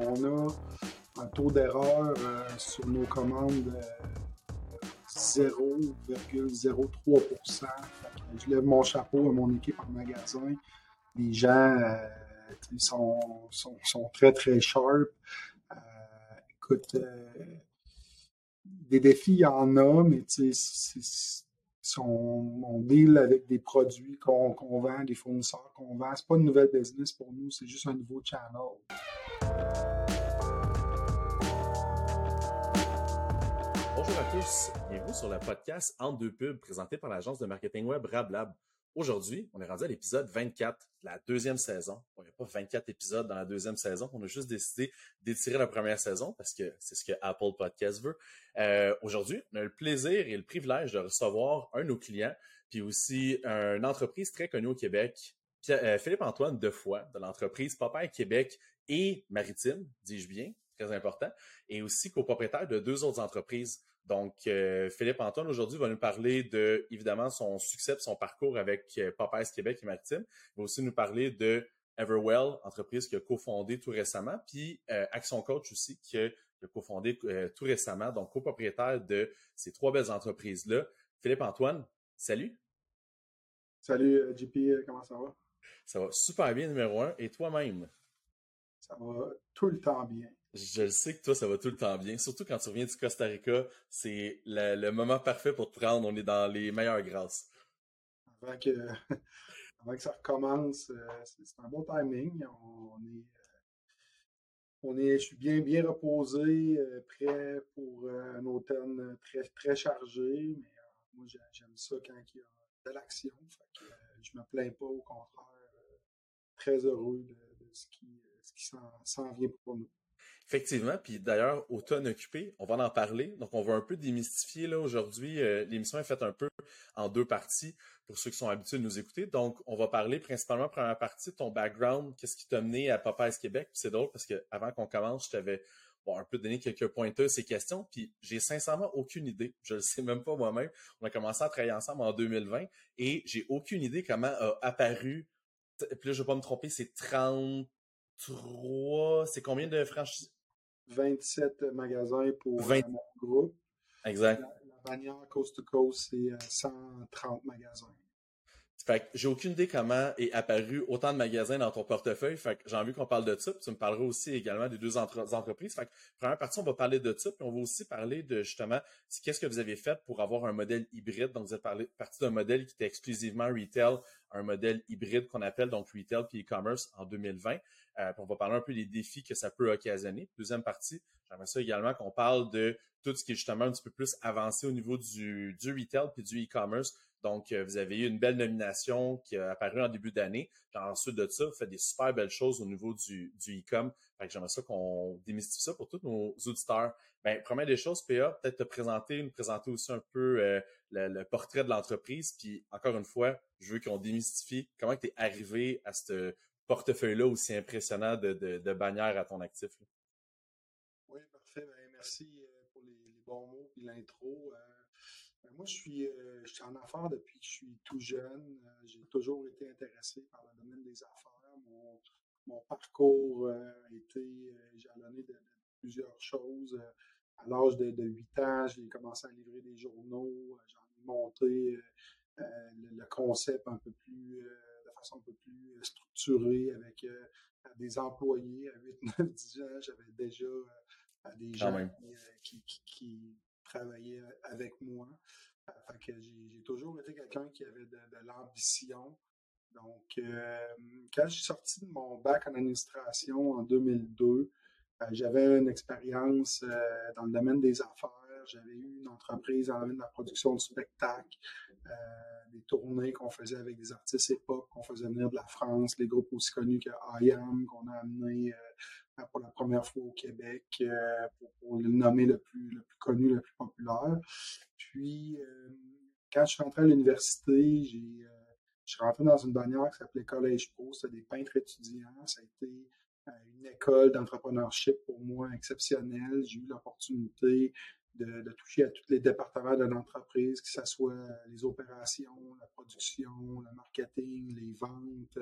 on a un taux d'erreur euh, sur nos commandes de 0,03% Je lève mon chapeau à mon équipe en magasin. Les gens euh, sont, sont, sont, très, très sharp. Euh, écoute, des défis, il y en a, mais on, deal avec des produits qu'on vend, des fournisseurs qu'on vend. C'est pas une nouvelle business pour nous, c'est juste un nouveau channel. Bonjour à tous, bienvenue sur le podcast Entre deux pubs présenté par l'agence de marketing web RabLab. Aujourd'hui, on est rendu à l'épisode 24 de la deuxième saison. il n'y a pas 24 épisodes dans la deuxième saison. On a juste décidé d'étirer la première saison parce que c'est ce que Apple Podcast veut. Euh, aujourd'hui, on a le plaisir et le privilège de recevoir un de nos clients, puis aussi une entreprise très connue au Québec, euh, Philippe-Antoine Defoy, de l'entreprise Popeye Québec et Maritime, dis-je bien, très important, et aussi copropriétaire de deux autres entreprises donc, euh, Philippe Antoine, aujourd'hui, va nous parler de, évidemment, son succès son parcours avec euh, Québec et Maritime. Il va aussi nous parler de Everwell, entreprise qu'il a cofondée tout récemment, puis euh, Action Coach aussi, qui a, cofondé tout récemment, donc copropriétaire de ces trois belles entreprises-là. Philippe Antoine, salut! Salut, JP, comment ça va? Ça va super bien, numéro un. Et toi-même? Ça va tout le temps bien. Je le sais que toi, ça va tout le temps bien. Surtout quand tu reviens du Costa Rica, c'est le, moment parfait pour te prendre. On est dans les meilleures grâces. Avant que, avant que ça recommence, euh, c'est un bon timing. On est, euh, on est, je suis bien, bien reposé, euh, prêt pour un automne très, très chargé. Mais moi, j'aime ça quand il y a de l'action. je me plains pas, au contraire, très heureux de, ce qui, ce qui s'en vient pour nous. Effectivement, puis d'ailleurs, automne occupé, on va en parler. Donc, on va un peu démystifier là aujourd'hui. Euh, l'émission est faite un peu en deux parties pour ceux qui sont habitués de nous écouter. Donc, on va parler principalement première partie de ton background, qu'est-ce qui t'a mené à Popeyes Québec. c'est drôle parce que avant qu'on commence, je t'avais un peu donné quelques pointeurs ces questions, puis j'ai sincèrement aucune idée. Je le sais même pas moi-même. On a commencé à travailler ensemble en 2020 et j'ai aucune idée comment a apparu. Puis là, je vais pas me tromper, c'est 33. C'est combien de franchises? 27 magasins pour 20... Euh, mon groupe. Exact. La, bannière Coast to Coast, c'est 130 euh, magasins. Fait que j'ai aucune idée comment est apparu autant de magasins dans ton portefeuille. Fait que j'ai envie qu'on parle de ça. Puis tu me parleras aussi également des deux entreprises. Fait que première partie, on va parler de ça. Puis on va aussi parler de justement qu'est-ce que vous avez fait pour avoir un modèle hybride. Donc vous êtes parti d'un modèle qui était exclusivement retail, un modèle hybride qu'on appelle donc retail puis e-commerce en 2020. Euh, on va parler un peu des défis que ça peut occasionner. Deuxième partie, j'aimerais ça également qu'on parle de tout ce qui est justement un petit peu plus avancé au niveau du, du retail puis du e-commerce. Donc, euh, vous avez eu une belle nomination qui a apparu en début d'année. Ensuite de ça, vous faites des super belles choses au niveau du, du e-com. Fait que j'aimerais ça qu'on démystifie ça pour tous nos auditeurs. Ben, première des choses, PA, peut-être te présenter, nous présenter aussi un peu euh, le, portrait de l'entreprise. Puis, encore une fois, je veux qu'on démystifie comment tu es arrivé à ce portefeuille-là aussi impressionnant de, de, bannières à ton actif. Oui, parfait. Ben, merci euh, pour les, bons mots et l'intro. Moi, je suis, euh, je suis en affaires depuis que je suis tout jeune. J'ai toujours été intéressé par le domaine des affaires. Mon, mon parcours a été jalonné de, de, plusieurs choses. À l'âge de, de, 8 ans, j'ai commencé à livrer des journaux. J'en ai monté le, concept un peu plus façon un peu plus euh, structurée avec euh, des employés. À 8, 9, 10 ans, j'avais déjà euh, des gens qui, qui, travaillaient avec moi. Que j'ai toujours été quelqu'un qui avait de, l'ambition. Donc, quand je suis sorti de mon bac en administration en 2002, j'avais une expérience dans le domaine des affaires. J'avais eu une entreprise dans le domaine de la production de spectacles des tournées qu'on faisait avec des artistes hip-hop, qu'on faisait venir de la France, les groupes aussi connus que I qu'on a amené euh, pour la première fois au Québec, euh, pour, le nommer le plus, le plus connu, le plus populaire. Puis, euh, quand je suis rentré à l'université, j'ai, je suis rentré dans une bannière qui s'appelait Collège Pro, c'était des peintres étudiants, ça a été une école d'entrepreneurship pour moi exceptionnelle. J'ai eu l'opportunité de, toucher à tous les départements de l'entreprise, que ce soit les opérations, la production, le marketing, les ventes,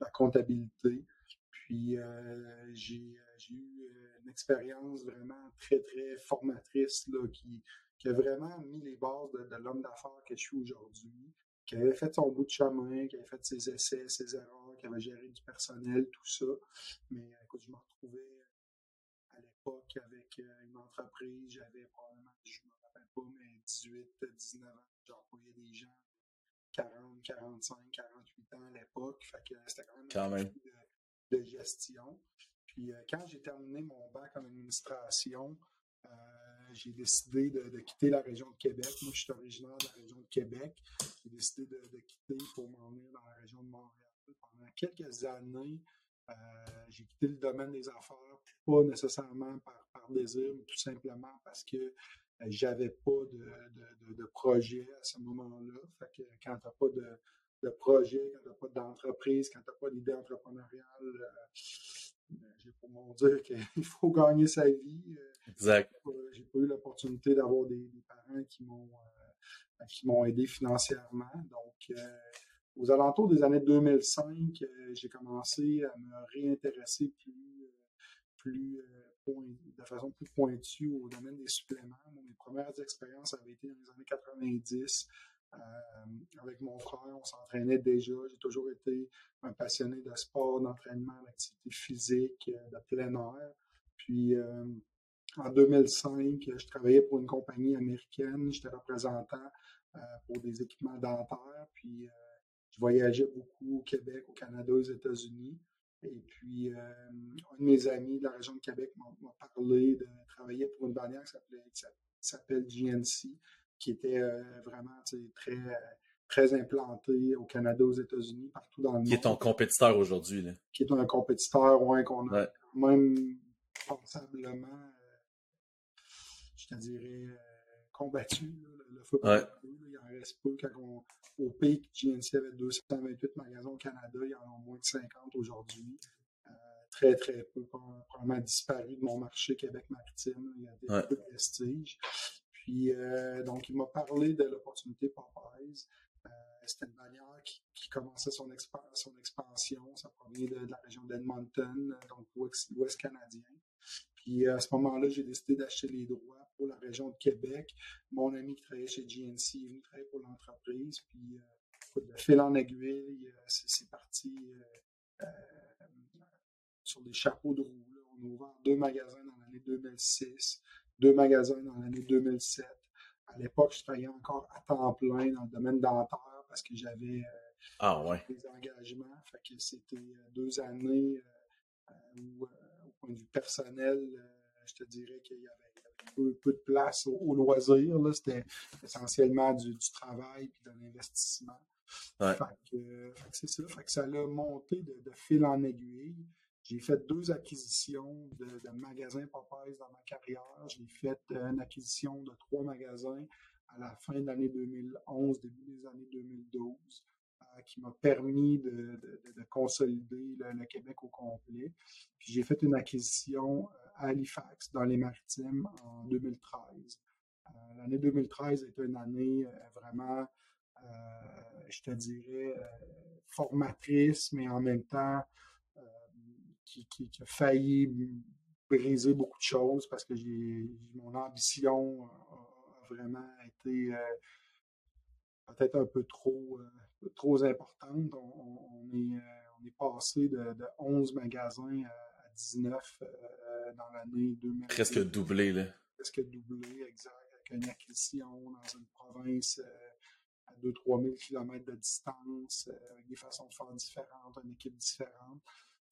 la comptabilité. Puis j'ai eu une expérience vraiment très, très formatrice là, qui, a vraiment mis les bases de, l'homme d'affaires que je suis aujourd'hui, qui avait fait son bout de chemin, qui avait fait ses essais, ses erreurs, qui avait géré du personnel, tout ça. Mais écoute, je me retrouvais avec une entreprise, j'avais probablement, je ne me rappelle pas, mais 18, 19 ans, j'employais des gens 40, 45, 48 ans à l'époque. Fait que c'était quand même un De, de, gestion. Puis euh, quand j'ai terminé mon bac en administration, euh, j'ai décidé de, quitter la région de Québec. Moi, je suis originaire de la région de Québec. J'ai décidé de, quitter pour m'en venir dans la région de Montréal. Pendant quelques années, euh, j'ai quitté le domaine des affaires, pas nécessairement par, par désir, mais tout simplement parce que euh, j'avais pas de, de, projet à ce moment-là. Fait que quand tu n'as pas de, projet, quand tu n'as pas d'entreprise, quand tu n'as pas d'idée entrepreneuriale, euh, j'ai pour mon dire qu'il faut gagner sa vie. Euh, exact. J'ai pas eu l'opportunité d'avoir des, parents qui m'ont qui m'ont aidé financièrement. Donc, aux alentours des années 2005, j'ai commencé à me réintéresser plus, plus de façon plus pointue au domaine des suppléments. mes premières expériences avaient été dans les années 90. Euh, avec mon frère, on s'entraînait déjà. J'ai toujours été un passionné de sport, d'entraînement, d'activité physique, euh, de plein air. Puis euh, en 2005, je travaillais pour une compagnie américaine. J'étais représentant pour des équipements dentaires. Puis je voyageais beaucoup au Québec, au Canada, aux États-Unis. Et puis, euh, un de mes amis de la région de Québec m'a parlé de travailler pour une bannière qui s'appelle GNC, qui était euh, vraiment très, très implantée au Canada, aux États-Unis, partout dans le monde. Qui est ton compétiteur aujourd'hui. Qui est un compétiteur, ouais, qu'on a quand même pensablement, euh, je te dirais, combattu. Il en reste peu quand on, au pic, GNC avait 228 magasins au Canada. Il y en a moins de 50 aujourd'hui. Euh, très, très peu, probablement disparu de mon marché Québec-Maritime. Il y a des peu de vestiges. Puis, euh, donc, il m'a parlé de l'opportunité Popeyes. Euh, c'était une bannière qui, commençait son, son, expansion. Ça provient de, la région d'Edmonton, donc l'Ouest canadien. Puis à ce moment-là, j'ai décidé d'acheter les droits pour la région de Québec. Mon ami qui travaillait chez GNC est venu travailler pour l'entreprise. Puis euh, de fil en aiguille, euh, c'est parti euh, sur des chapeaux de roue. On a ouvert deux magasins dans l'année 2006, deux magasins dans l'année 2007. À l'époque, je travaillais encore à temps plein dans le domaine dentaire parce que j'avais ah, des engagements. Fait que c'était deux années où point de vue personnel, euh, je te dirais qu'il y avait, peu, de place au, loisir. C'était essentiellement du, travail et de l'investissement. c'est ça. Fait que ça a monté de, fil en aiguille. J'ai fait deux acquisitions de, magasins Popeyes dans ma carrière. J'ai fait une acquisition de trois magasins à la fin de l'année 2011, début des années 2012 qui m'a permis de, consolider le, Québec au complet. Puis j'ai fait une acquisition euh, à Halifax, dans les Maritimes, en 2013. Euh, l'année 2013 était une année euh, vraiment, je te dirais, formatrice, mais en même temps qui, a failli briser beaucoup de choses parce que mon ambition a vraiment été peut-être un peu trop trop importante. On, est, euh, on est passé de, 11 magasins à, 19 euh, dans l'année 2000. Presque doublé, là. Presque doublé, exact, avec une acquisition dans une province euh, à 2-3 000 km de distance, avec des façons de faire différentes, une équipe différente.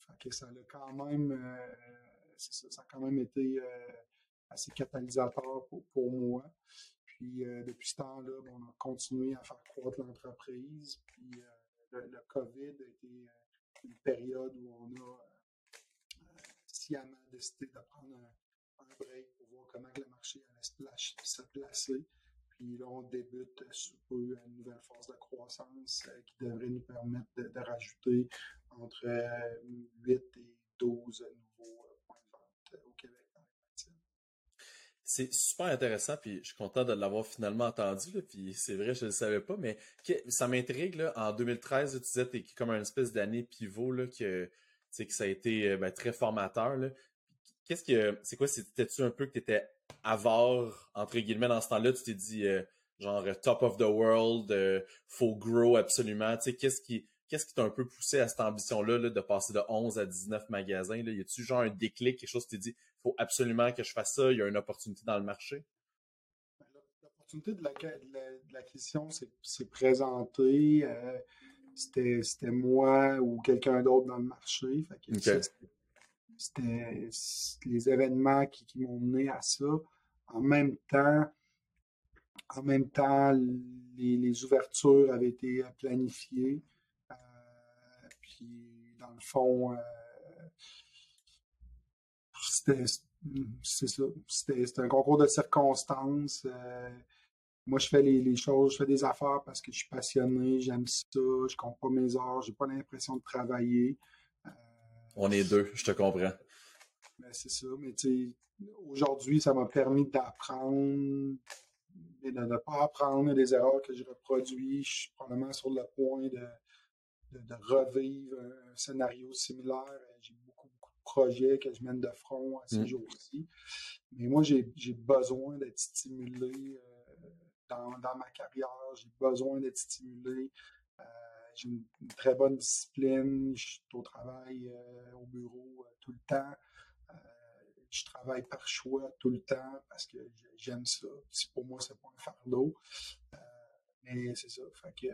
Fait que ça a quand même, ça, a quand même été assez catalysateur pour, pour moi. Puis euh, depuis ce temps-là, on a continué à faire croître l'entreprise. Puis euh, le, COVID a été euh, une période où on a sciemment décidé de prendre un, break pour voir comment le marché allait se, placer. Puis là, on débute sous peu une nouvelle phase de croissance qui devrait nous permettre de, rajouter entre 8 et 12 nouveaux points de vente au Québec. C'est super intéressant, puis je suis content de l'avoir finalement entendu, puis c'est vrai, je ne le savais pas, mais ça m'intrigue, là, en 2013, tu disais que comme une espèce d'année pivot, là, que ça a été ben, très formateur. Qu'est-ce que c'est quoi? C'était-tu un peu que tu étais avare, entre guillemets, dans ce temps-là? Tu t'es dit genre top of the world, faut grow absolument. Tu sais, qu'est-ce qui t'a un peu poussé à cette ambition-là de passer de 11 à 19 magasins? Là? Y a-tu genre un déclic, quelque chose qui te dit faut absolument que je fasse ça, il y a une opportunité dans le marché? L'opportunité de l'acquisition s'est présentée. Euh, c'était moi ou quelqu'un d'autre dans le marché. C'était les événements qui, m'ont mené à ça. En même temps, en même temps, les ouvertures avaient été planifiées dans le fond, euh, c'était un concours de circonstances. Euh, moi, je fais les, choses, je fais des affaires parce que je suis passionné, j'aime ça, je compte pas mes heures, j'ai pas l'impression de travailler. Euh, On est deux, je te comprends. Ben, c'est ça, mais tu aujourd'hui, ça m'a permis d'apprendre et de ne pas apprendre des erreurs que j'ai reproduites. Je suis probablement sur le point de, de, revivre un, scénario similaire. J'ai projets que je mène de front à ces mm. jours-ci. Mais moi, j'ai besoin d'être stimulé euh, dans, dans, ma carrière. J'ai besoin d'être stimulé. Euh, j'ai une, très bonne discipline. Je suis au travail, au bureau tout le temps. je travaille par choix tout le temps parce que j'aime ça. Pour moi, c'est pas un fardeau. mais c'est ça. Fait que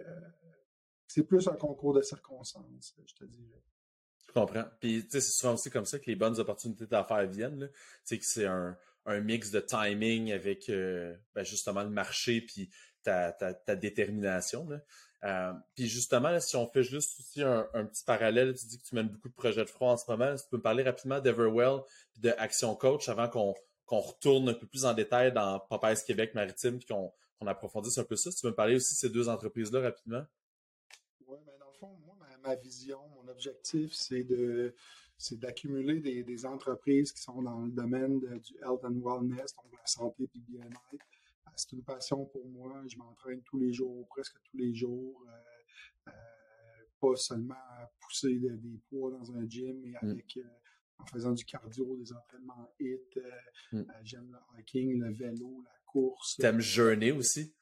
c'est plus un concours de circonstances, je te dirais. Je comprends. Puis, c'est souvent aussi comme ça que les bonnes opportunités d'affaires viennent. Que c'est un, mix de timing avec euh, ben, justement le marché puis ta, détermination. Euh, puis justement, si on fait juste aussi un, petit parallèle, tu dis que tu mènes beaucoup de projets de front en ce moment. Si tu peux me parler rapidement d'Everwell et de Action Coach avant qu'on retourne un peu plus en détail dans Popeyes Québec Maritime puis qu'on approfondisse un peu ça. Si tu peux me parler aussi de ces deux entreprises-là rapidement ma vision, mon objectif, c'est de c'est d'accumuler des, entreprises qui sont dans le domaine du health and wellness, donc la santé et le bien-être. Euh, c'est une passion pour moi. Je m'entraîne tous les jours, presque tous les jours. Euh, euh, pas seulement à pousser des poids dans un gym, mais mm. avec en faisant du cardio, des entraînements HIT. Mm. J'aime le hiking, le vélo, la course. T'aimes jeûner aussi?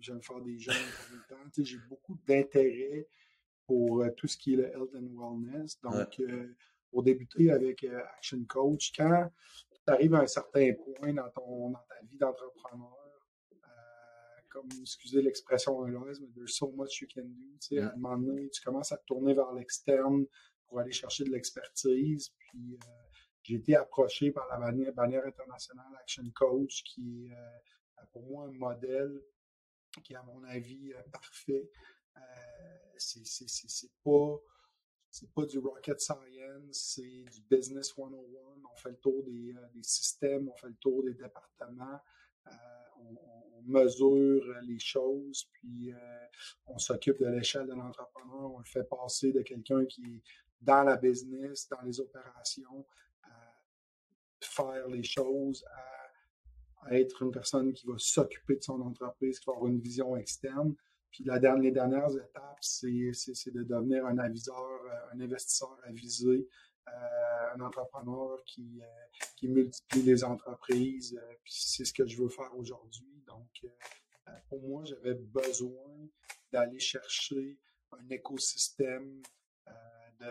J'aime faire des jeûnes en même temps. J'ai beaucoup d'intérêt pour euh, tout ce qui est le health and wellness. Donc, euh, pour débuter avec euh, Action Coach, quand tu arrives à un certain point dans, ton, dans ta vie d'entrepreneur, comme, excusez l'expression anglaise, mais there's so much you can do. Tu sais, À un moment donné, tu commences à te tourner vers l'externe pour aller chercher de l'expertise. Puis, j'ai été approché par la bannière, bannière, internationale Action Coach, qui est pour moi un modèle qui est, à mon avis, parfait c'est pas c'est pas du rocket science, c'est du business 101. On fait le tour des, euh, des systèmes, on fait le tour des départements, euh, on, on, mesure les choses, puis euh, on s'occupe de l'échelle de l'entrepreneur, on le fait passer de quelqu'un qui est dans la business, dans les opérations, à faire les choses, à, à être une personne qui va s'occuper de son entreprise, qui va avoir une vision externe. Puis la, les dernières étapes, c'est de devenir un aviseur, euh, un investisseur avisé, euh, un entrepreneur qui, euh, qui multiplie les entreprises. puis c'est ce que je veux faire aujourd'hui. Donc, pour moi, j'avais besoin d'aller chercher un écosystème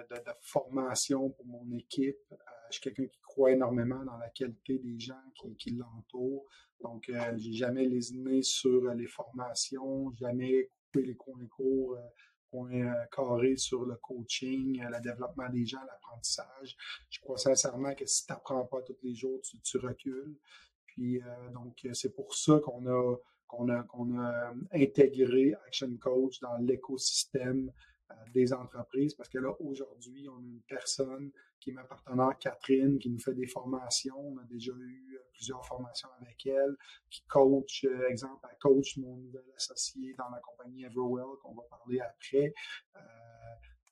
de, formation pour mon équipe. je suis quelqu'un qui croit énormément dans la qualité des gens qui, qui l'entourent. Donc, euh, j'ai jamais lésiné sur les formations, jamais coupé les coins courts, euh, coins euh, carrés sur le coaching, le développement des gens, l'apprentissage. Je crois sincèrement que si tu n'apprends pas tous les jours, tu, recules. Puis, donc, c'est pour ça qu'on a, qu'on a, qu'on a intégré Action Coach dans l'écosystème des entreprises parce que là, aujourd'hui, on a une personne qui est ma partenaire Catherine, qui nous fait des formations. On a déjà eu euh, plusieurs formations avec elle, qui coach, euh, exemple, elle coach mon nouvel associé dans la compagnie Everwell, qu'on va parler après. Euh,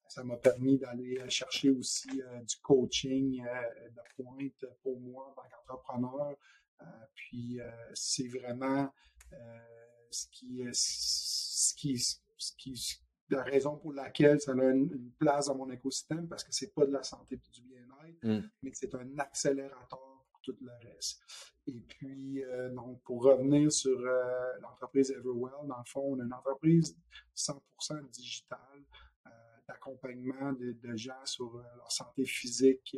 ça m'a permis d'aller chercher aussi du coaching de pointe pour moi en tant qu'entrepreneur. puis c'est vraiment ce qui, ce qui, ce qui la raison pour laquelle ça a une, place dans mon écosystème, parce que c'est pas de la santé et du bien-être, mm. mais c'est un accélérateur pour tout le reste. Et puis, euh, donc, pour revenir sur euh, l'entreprise Everwell, dans le fond, on a une entreprise 100% digitale euh, d'accompagnement de, gens sur leur santé physique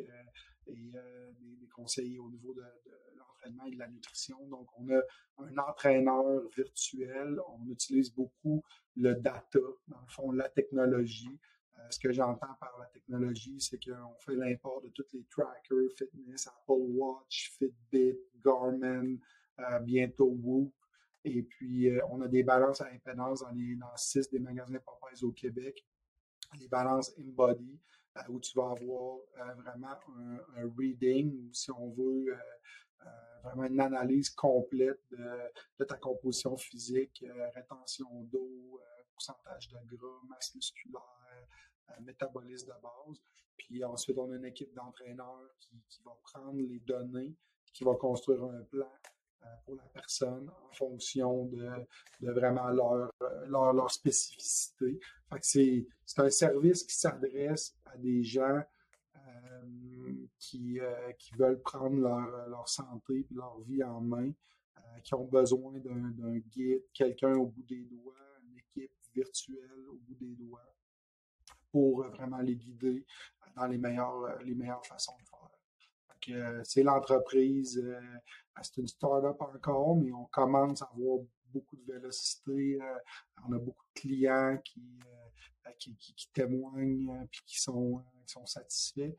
et des, conseillers au niveau de, de l'entraînement et de la nutrition. Donc, on a un entraîneur virtuel. On utilise beaucoup le data, dans le fond, la technologie. Euh, ce que j'entends par la technologie, c'est qu'on fait l'import de tous les trackers, fitness, Apple Watch, Fitbit, Garmin, euh, bientôt Whoop. Et puis, euh, on a des balances à impédance dans, les, six des magasins Popeyes au Québec. Les balances InBody, où tu vas avoir vraiment un, reading, ou si on veut, vraiment une analyse complète de, ta composition physique, rétention d'eau, pourcentage de gras, masse musculaire, métabolisme de base. Puis ensuite, on a une équipe d'entraîneurs qui, va prendre les données, qui va construire un plan euh, pour la personne en fonction de, vraiment leur, leur, spécificité. c'est, un service qui s'adresse à des gens euh, qui, euh, qui veulent prendre leur, leur santé et leur vie en main, qui ont besoin d'un guide, quelqu'un au bout des doigts, une équipe virtuelle au bout des doigts pour vraiment les guider dans les meilleures, euh, les meilleures façons de faire. Euh, c'est l'entreprise, euh, c'est une start-up encore, mais on commence à avoir beaucoup de vélocité. on a beaucoup de clients qui, qui, témoignent et qui sont, sont satisfaits.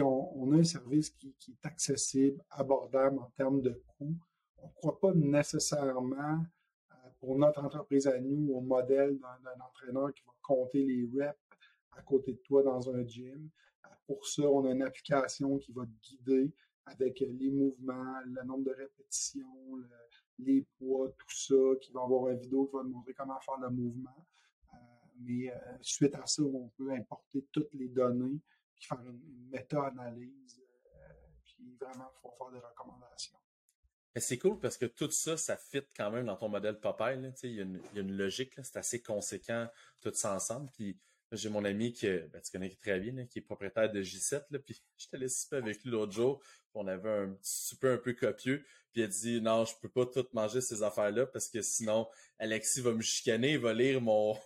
On, on, a un service qui, qui, est accessible, abordable en termes de coûts. On ne croit pas nécessairement pour notre entreprise à nous au modèle d'un entraîneur qui va compter les reps à côté de toi dans un gym. Euh, pour ça, on a une application qui va te guider avec les mouvements, le nombre de répétitions, les poids, tout ça, qui va avoir une vidéo qui va te montrer comment faire le mouvement. Euh, mais euh, suite à ça, on peut importer toutes les données, puis faire une, méta-analyse, puis vraiment, il faut faire des recommandations. C'est cool parce que tout ça, ça fit quand même dans ton modèle Popeye. Il y, a une logique, c'est assez conséquent tout ça ensemble. Puis j'ai mon ami qui, ben, tu connais très bien, qui est propriétaire de J7, là, puis j'étais allé souper avec lui l'autre jour, on avait un petit un peu copieux, puis il a dit non, je peux pas tout manger ces affaires-là parce que sinon Alexis va me chicaner, il va lire mon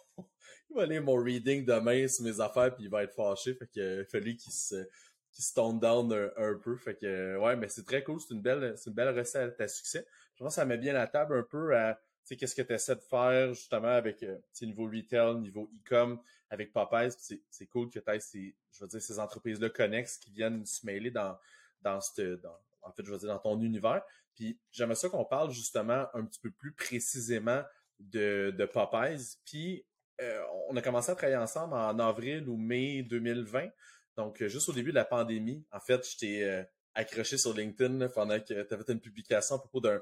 il va lire mon reading demain sur mes affaires, puis il va être fâché, fait a fallu qu'il se qu'il se tone down un, peu. Fait que ouais, mais c'est très cool, c'est une belle c'est une belle recette à succès. Je pense que ça met bien la table un peu à qu'est-ce que tu essaies de faire justement avec euh, niveau retail, niveau e-com, avec Popeyes. C'est cool que tu aies ces, je veux dire, ces entreprises-là connexes qui viennent se mêler dans, dans, dans, en fait, je veux dire, dans ton univers. Puis j'aimerais ça qu'on parle justement un petit peu plus précisément de, de Popeyes. Puis euh, on a commencé à travailler ensemble en avril ou mai 2020. Donc, euh, juste au début de la pandémie, en fait, je t'ai accroché sur LinkedIn pendant que tu avais une publication à propos d'un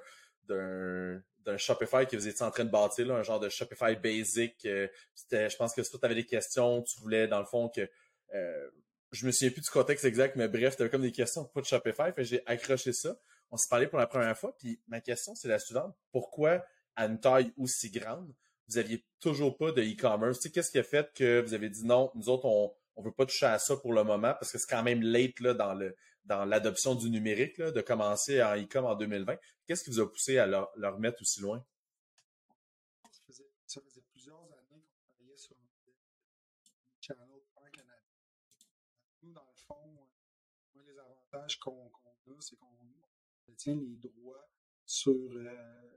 d'un Shopify que vous étiez en train de bâtir, un genre de Shopify basic. Euh, je pense que si tu avais des questions, tu voulais, dans le fond, que euh, je me souviens plus du contexte exact, mais bref, tu avais comme des questions pour de Shopify. J'ai accroché ça. On s'est parlé pour la première fois. Puis ma question, c'est la suivante. Pourquoi, à une taille aussi grande, vous aviez toujours pas de e-commerce? qu'est-ce qui a fait que vous avez dit non, nous autres, on, on veut pas toucher à ça pour le moment parce que c'est quand même late là, dans le dans l'adoption du numérique, là, de commencer en e-com en 2020. Qu'est-ce qui vous a poussé à leur, leur mettre aussi loin? Ça faisait, plusieurs années qu'on travaillait sur un channel. Nous, dans le fond, un des avantages qu'on qu a, c'est qu'on détient les droits sur euh,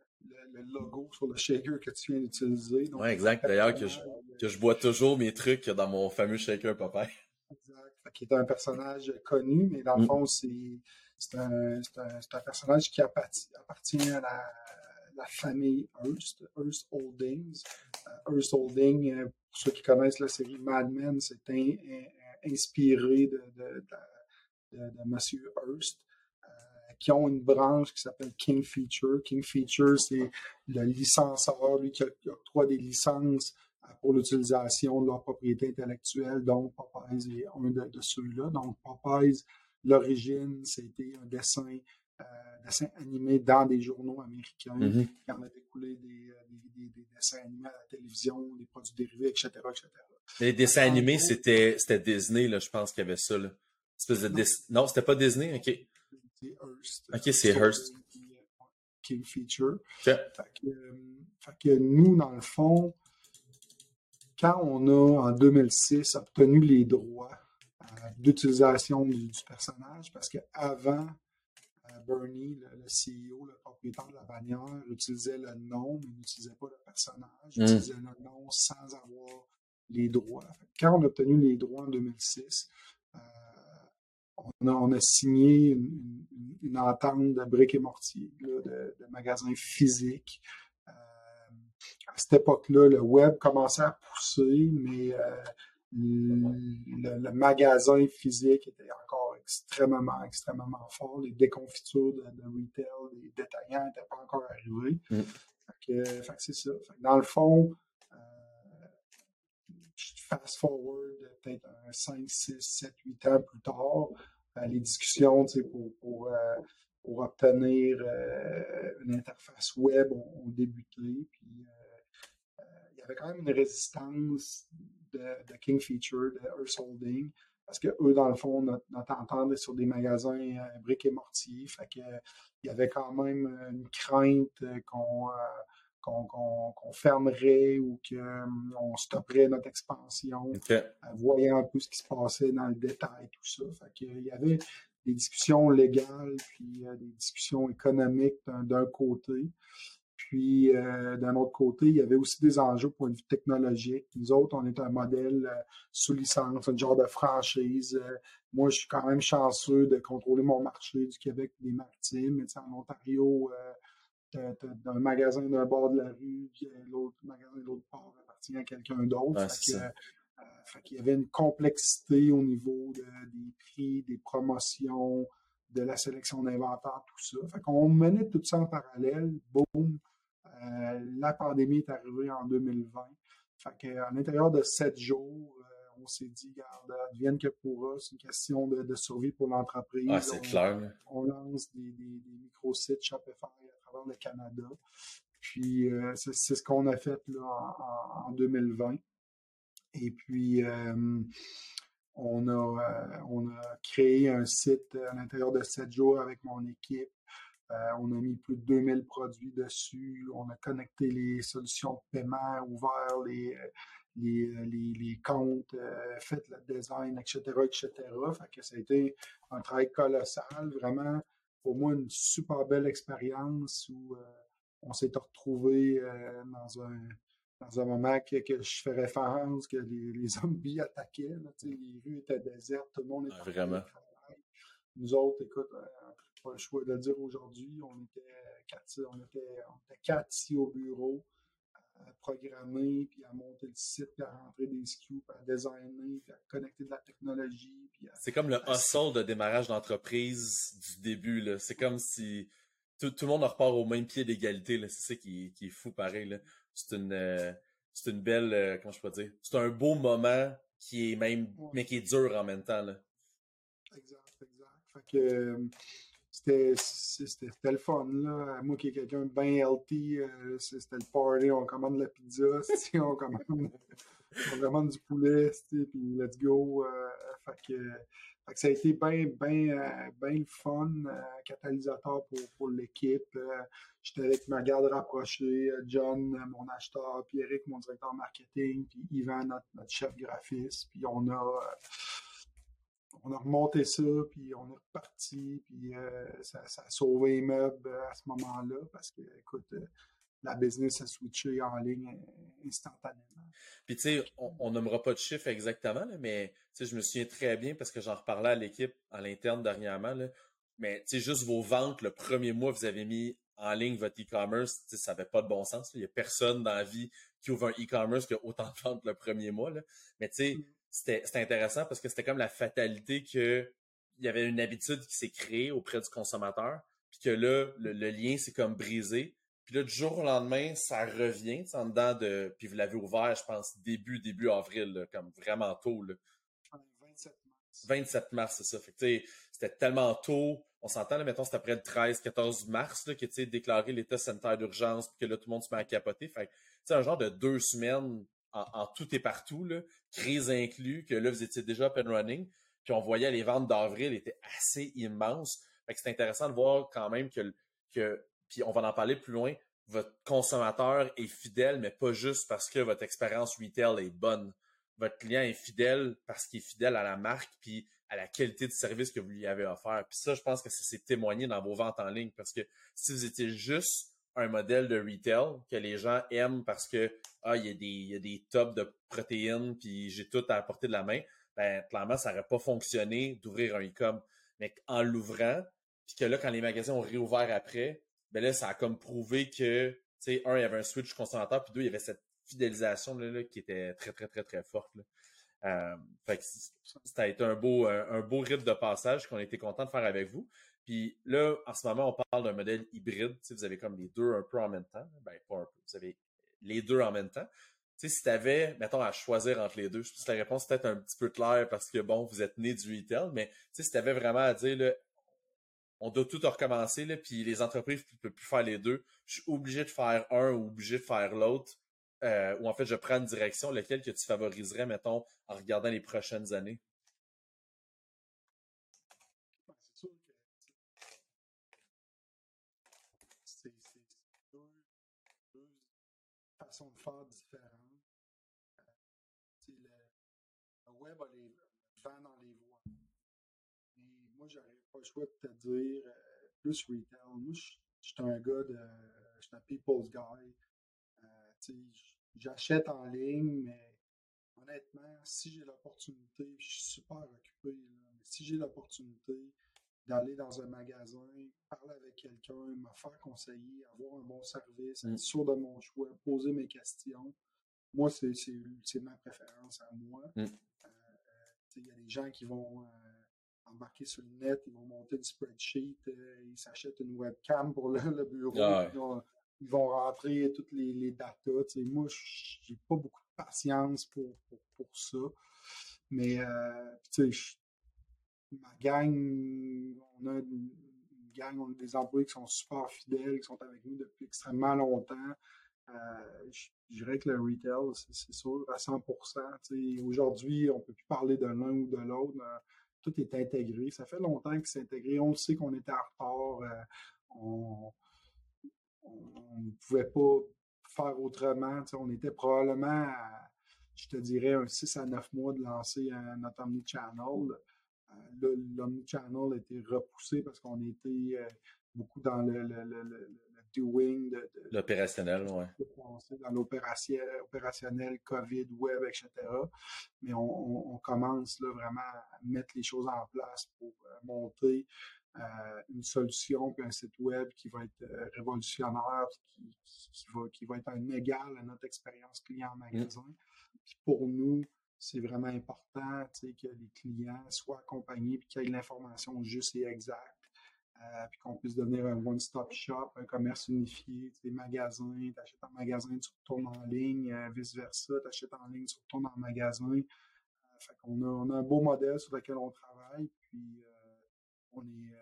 le, logo, sur le shaker que tu viens d'utiliser. Oui, exact. D'ailleurs, que je, que je bois toujours mes trucs dans mon fameux shaker papa. Exact. Qui est un personnage connu, mais dans le mm. fond, c'est un, un, personnage qui appartient, à la, famille Hearst, Hearst Holdings. Euh, Hearst Holdings, euh, pour ceux qui connaissent la série Mad Men, c'est inspiré de, de, de, de, Monsieur Hearst euh, qui ont une branche qui s'appelle King Feature. King Feature, c'est le licencieur, lui qui octroie des licences pour l'utilisation de leur propriété intellectuelle, donc Popeyes est un de, ceux-là. Donc Popeyes, l'origine, c'était un dessin, euh, dessin animé dans des journaux américains mm-hmm. qui en a découlé des, euh, des, des, dessins animés à la télévision, des produits dérivés, etc., etc. Les dessins animés, c'était, Disney, là, je pense qu'il y avait ça, là. Espèce de non, non c'était pas Disney, ok. C'est Hearst. Ok, c'est Hearst. King Feature. Fait, que, fait, que, nous, dans le fond, quand on a, en 2006, obtenu les droits euh, d'utilisation du, personnage, parce qu'avant, euh, Bernie, le, CEO, le propriétaire de la bannière, utilisait le nom, mais n'utilisait pas le personnage. Il mm. utilisait le nom sans avoir les droits. Quand on a obtenu les droits en 2006, euh, on, a, on, a, signé une, une, entente de briques et mortier, de, de magasins physiques à cette époque-là, le web commençait à pousser, mais euh, le, magasin physique était encore extrêmement, extrêmement fort. Les déconfitures de, retail, les détaillants n'étaient pas encore arrivés. Mm. Fait c'est ça. dans le fond, euh, fast forward peut-être 5, 6, 7, 8 ans plus tard, euh, les discussions pour, pour, pour obtenir une interface web ont, débuté. Puis, avait quand même une résistance de, King Feature, de Earth Holding, parce que eux, dans le fond, notre, entente est sur des magasins euh, briques et mortiers. Fait que, il y avait quand même une crainte qu'on euh, qu'on fermerait ou qu'on stopperait notre expansion, okay. voyant un peu ce qui se passait dans le détail, tout ça. Fait que, il y avait des discussions légales, puis euh, des discussions économiques d'un côté. Puis, euh, d'un autre côté, il y avait aussi des enjeux point de vue technologique. Nous autres, on est un modèle euh, sous licence, un genre de franchise. Euh, moi, je suis quand même chanceux de contrôler mon marché du Québec des maritimes. Mais en Ontario, euh, t'as un magasin d'un bord de la rue, puis l'autre magasin de l'autre bord appartient à quelqu'un d'autre. fait qu'il y avait une complexité au niveau des prix, des promotions, de la sélection d'inventaire, tout ça. Fait qu'on menait tout ça en parallèle. Boum, euh, la pandémie est arrivée en 2020. Fait qu'à l'intérieur de sept jours, euh, on s'est dit, garde, advienne que pourra, c'est une question de, survie pour l'entreprise. Ah, c'est clair. On lance des, des, des micro-sites Shopify le Canada. Puis euh, c'est ce qu'on a fait en, 2020. Et puis on a, on a créé un site à l'intérieur de sept jours avec mon équipe. Euh, on a mis plus de 2000 produits dessus. On a connecté les solutions de paiement, ouvert les, les, les, comptes, euh, fait le design, etc., etc. Fait que ça a été un travail colossal. Vraiment, pour moi, une super belle expérience où euh, on s'est retrouvé dans un dans un moment que, je fais référence, que les, zombies attaquaient, les rues étaient désertes, tout le monde était vraiment. Nous autres, écoute, pas le choix de le dire aujourd'hui. On était quatre, on était, quatre ici au bureau à programmer, puis à monter le site, puis à rentrer des SKU, puis à designer, puis à connecter de la technologie. C'est comme le hustle de démarrage d'entreprise du début. C'est comme si tout, le monde repart au même pied d'égalité. C'est ça qui, est fou pareil. C'est une, euh, c'est une belle, euh, comment je peux dire, c'est un beau moment qui est même, mais qui est dur en même temps. Là. Exact, exact. Fait que, euh, c'était le fun. Là. Moi qui est quelqu'un bien healthy, euh, c'était le party, on commande la pizza, on commande, on commande du poulet, puis let's go. Euh, fait, que, ça a été bien ben, ben le fun, catalyseur pour, pour l'équipe. J'étais avec ma garde rapprochée, John, mon acheteur, puis Eric, mon directeur marketing, puis Yvan, notre, notre chef graphiste. Puis on a on a remonté ça, puis on est reparti, puis euh, ça, a sauvé les meubles euh, à ce moment-là, parce que, écoute, euh, la business a switché en ligne instantanément. Puis, tu sais, on nommera pas de chiffres exactement, mais je me souviens très bien parce que j'en reparlais à l'équipe à l'interne dernièrement. Là, mais, tu sais, juste vos ventes, le premier mois, vous avez mis en ligne votre e-commerce, ça n'avait pas de bon sens. Il n'y a personne dans la vie qui ouvre un e-commerce qui a autant de ventes le premier mois. Là. Mais, tu sais, mm c'était intéressant parce que c'était comme la fatalité que il y avait une habitude qui s'est créée auprès du consommateur, puis que là, le, lien s'est comme brisé. Puis là, du jour au lendemain, ça revient, en dedans de... Puis vous l'avez ouvert, je pense, début, début avril, comme vraiment tôt. Là. 27 mars. 27 mars, c'est ça. Fait que, c'était tellement tôt. On s'entend, là, mettons, c'était après le 13, 14 mars, là, que, tu sais, déclaré l'état sanitaire d'urgence, puis que là, tout le monde se met à capoter. Fait que, un genre de deux semaines en, tout et partout, crise inclus, que là, vous étiez déjà up and running, puis on voyait les ventes d'avril étaient assez immenses. Fait que c'est intéressant de voir quand même que, que, puis on va en parler plus loin, votre consommateur est fidèle, mais pas juste parce que votre expérience retail est bonne. Votre client est fidèle parce qu'il est fidèle à la marque puis à la qualité de service que vous lui avez offert. Puis ça, je pense que c'est témoigné dans vos ventes en ligne parce que si vous étiez juste un modèle de retail que les gens aiment parce que ah il y a des il y a des tops de protéines puis j'ai tout à apporter de la main, ben clairement ça n'aurait pas fonctionné d'ouvrir un e-com. Mais en l'ouvrant, puis que là quand les magasins ont réouvert après, ben là, ça a comme prouvé que, un, il y avait un switch consommateur, puis deux, il y avait cette fidélisation là, qui était très, très, très, très forte. Là. Euh, fait que ça a été un beau, un, beau rythme de passage qu'on a été content de faire avec vous. Puis là, en ce moment, on parle d'un modèle hybride. Vous avez comme les deux un peu en même temps. Ben, pas un peu. Vous avez les deux en même temps. Si tu avais, mettons, à choisir entre les deux, je pense que la réponse est peut-être un petit peu claire parce que, bon, vous êtes né du retail, mais si tu avais vraiment à dire, on doit tout recommencer, là, puis les entreprises ne peuvent plus faire les deux. Je suis obligé de faire un ou obligé de faire l'autre. Euh, ou en fait, je prends une direction, lequel que tu favoriserais, mettons, en regardant les prochaines années? C'est sûr que c'est deux, deux, de faire différentes. Euh, le, le, web a les vent dans les voies. Et moi, j'aurais pas le choix de te dire euh, plus retail. Moi, je suis un gars de. Je suis un people's guy. Euh, j'achète en ligne, mais honnêtement, si j'ai l'opportunité, je suis super occupé, mais si j'ai l'opportunité d'aller dans un magasin, parler avec quelqu'un, me faire conseiller, avoir un bon service, être mm. sûr de mon choix, poser mes questions, moi, c'est ma préférence à moi. Mm. Euh, il y a des gens qui vont embarquer sur le net, ils vont monter du spreadsheet, euh, ils s'achètent une webcam pour le, bureau, ah ils, vont, rentrer toutes les, les datas. Moi, j'ai pas beaucoup de patience pour, pour, ça. Mais, euh, tu sais, ma gang, on a une, gang, on a des employés qui sont super fidèles, qui sont avec nous depuis extrêmement longtemps. Euh, je, dirais que le retail, c'est sûr, à 100%. Aujourd'hui, on peut plus parler de l'un ou de l'autre tout est intégré. Ça fait longtemps que c'est intégré. On sait qu'on était en retard. Euh, on ne pouvait pas faire autrement. on était probablement, je te dirais, un 6 à 9 mois de lancer notre Omnichannel. Euh, L'Omnichannel a été repoussé parce qu'on était euh, beaucoup dans le, doing de, l'opérationnel, oui. Dans l'opérationnel, COVID, web, etc. Mais on, commence là, vraiment à mettre les choses en place pour euh, monter euh, une solution puis un site web qui va être euh, révolutionnaire, qui, qui, va, qui va être un égal à notre expérience client en mmh. magasin. Puis pour nous, c'est vraiment important que les clients soient accompagnés et qu'ils aient l'information juste et exacte euh, puis qu'on puisse devenir un one-stop shop, un commerce unifié, des magasins, tu achètes en magasin, tu retournes en ligne, euh, vice-versa, tu achètes en ligne, tu retournes en magasin. Euh, fait qu'on a, on a un beau modèle sur lequel on travaille, puis on est,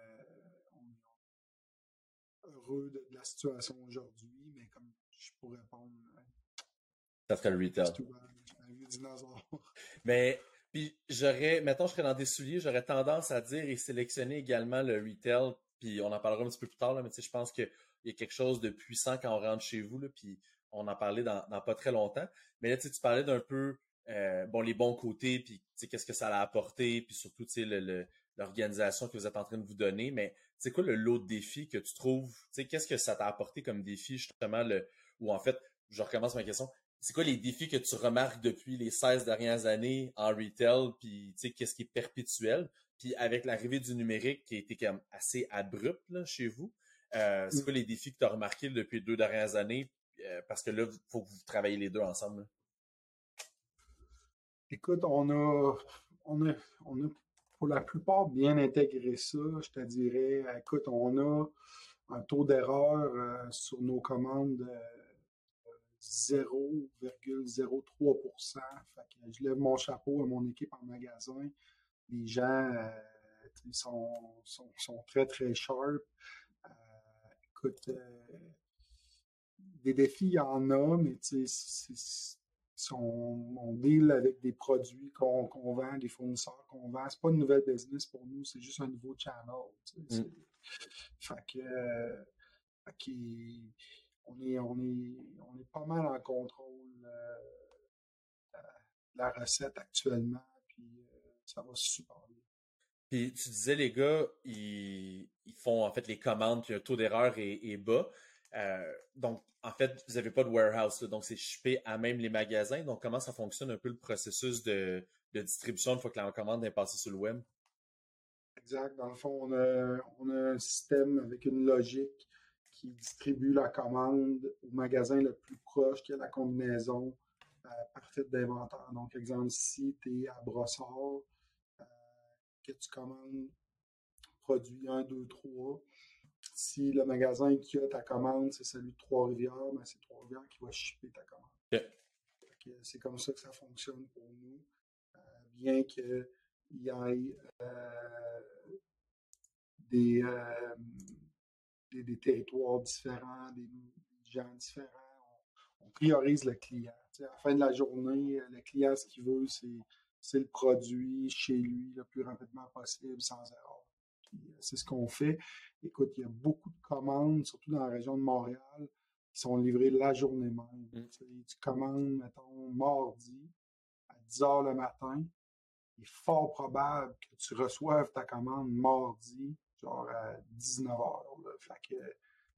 heureux de, la situation aujourd'hui, mais comme je pourrais répondre... ça serait le retail. Mais puis j'aurais, mettons, je serais dans des souliers, j'aurais tendance à dire et sélectionner également le retail puis on en parlera un petit peu plus tard, là, mais je pense qu'il y a quelque chose de puissant quand on rentre chez vous, là, puis on en parlait dans, pas très longtemps. Mais là, tu parlais d'un peu euh, bon les bons côtés, puis qu'est-ce que ça a apporté, puis surtout l'organisation que vous êtes en train de vous donner. Mais c'est quoi le lot de défis que tu trouves? Qu'est-ce que ça t'a apporté comme défi, justement, le, ou en fait, je recommence ma question. C'est quoi les défis que tu remarques depuis les 16 dernières années en retail, puis qu'est-ce qui est perpétuel? Puis avec l'arrivée du numérique qui a été quand même assez abrupt là, chez vous, euh, c'est quoi les défis que tu as remarqués depuis les deux dernières années? Euh, parce que là, il faut que vous travaillez les deux ensemble. Écoute, on a, on a, on a pour la plupart bien intégré ça. Je te dirais, écoute, on a un taux d'erreur euh, sur nos commandes de 0,03% Je lève mon chapeau à mon équipe en magasin les gens euh, sont, sont, sont, très, très sharp. Euh, écoute, euh, des défis, il y en a, mais on, on, deal avec des produits qu'on vend, des fournisseurs qu'on vend. C'est pas une nouvelle business pour nous, c'est juste un nouveau channel. Mm. Fait que, on, est, on, est, on est pas mal en contrôle euh, de la recette actuellement, puis euh, ça va super bien. Puis tu disais, les gars, ils, ils, font en fait les commandes, puis un taux d'erreur est, bas. Euh, donc, en fait, vous n'avez pas de warehouse, donc c'est shippé à même les magasins. Donc, comment ça fonctionne un peu le processus de, distribution une fois que la commande est passée sur le web? Exact. Dans le fond, on a, un système avec une logique qui distribue la commande au magasin le plus proche qui a la combinaison euh, parfaite d'inventaire. Donc, exemple, si tu es à Brossard, euh, que tu commandes produit 1, 2, 3, si le magasin qui a ta commande, c'est celui de Trois-Rivières, ben c'est Trois-Rivières qui va shipper ta commande. C'est comme ça que ça fonctionne pour nous. Euh, bien qu'il y ait des, des, des, territoires différents, des, gens différents, on, priorise le client. à la fin de la journée, le client, ce qu'il veut, c'est le produit chez lui le plus rapidement possible, sans erreur. C'est ce qu'on fait. Écoute, il y a beaucoup de commandes, surtout dans la région de Montréal, qui sont livrées la journée même. Mm. Tu commandes, mettons, mardi à 10 heures le matin. Il est fort probable que tu reçoives ta commande mardi, genre à 19 heures. Fait que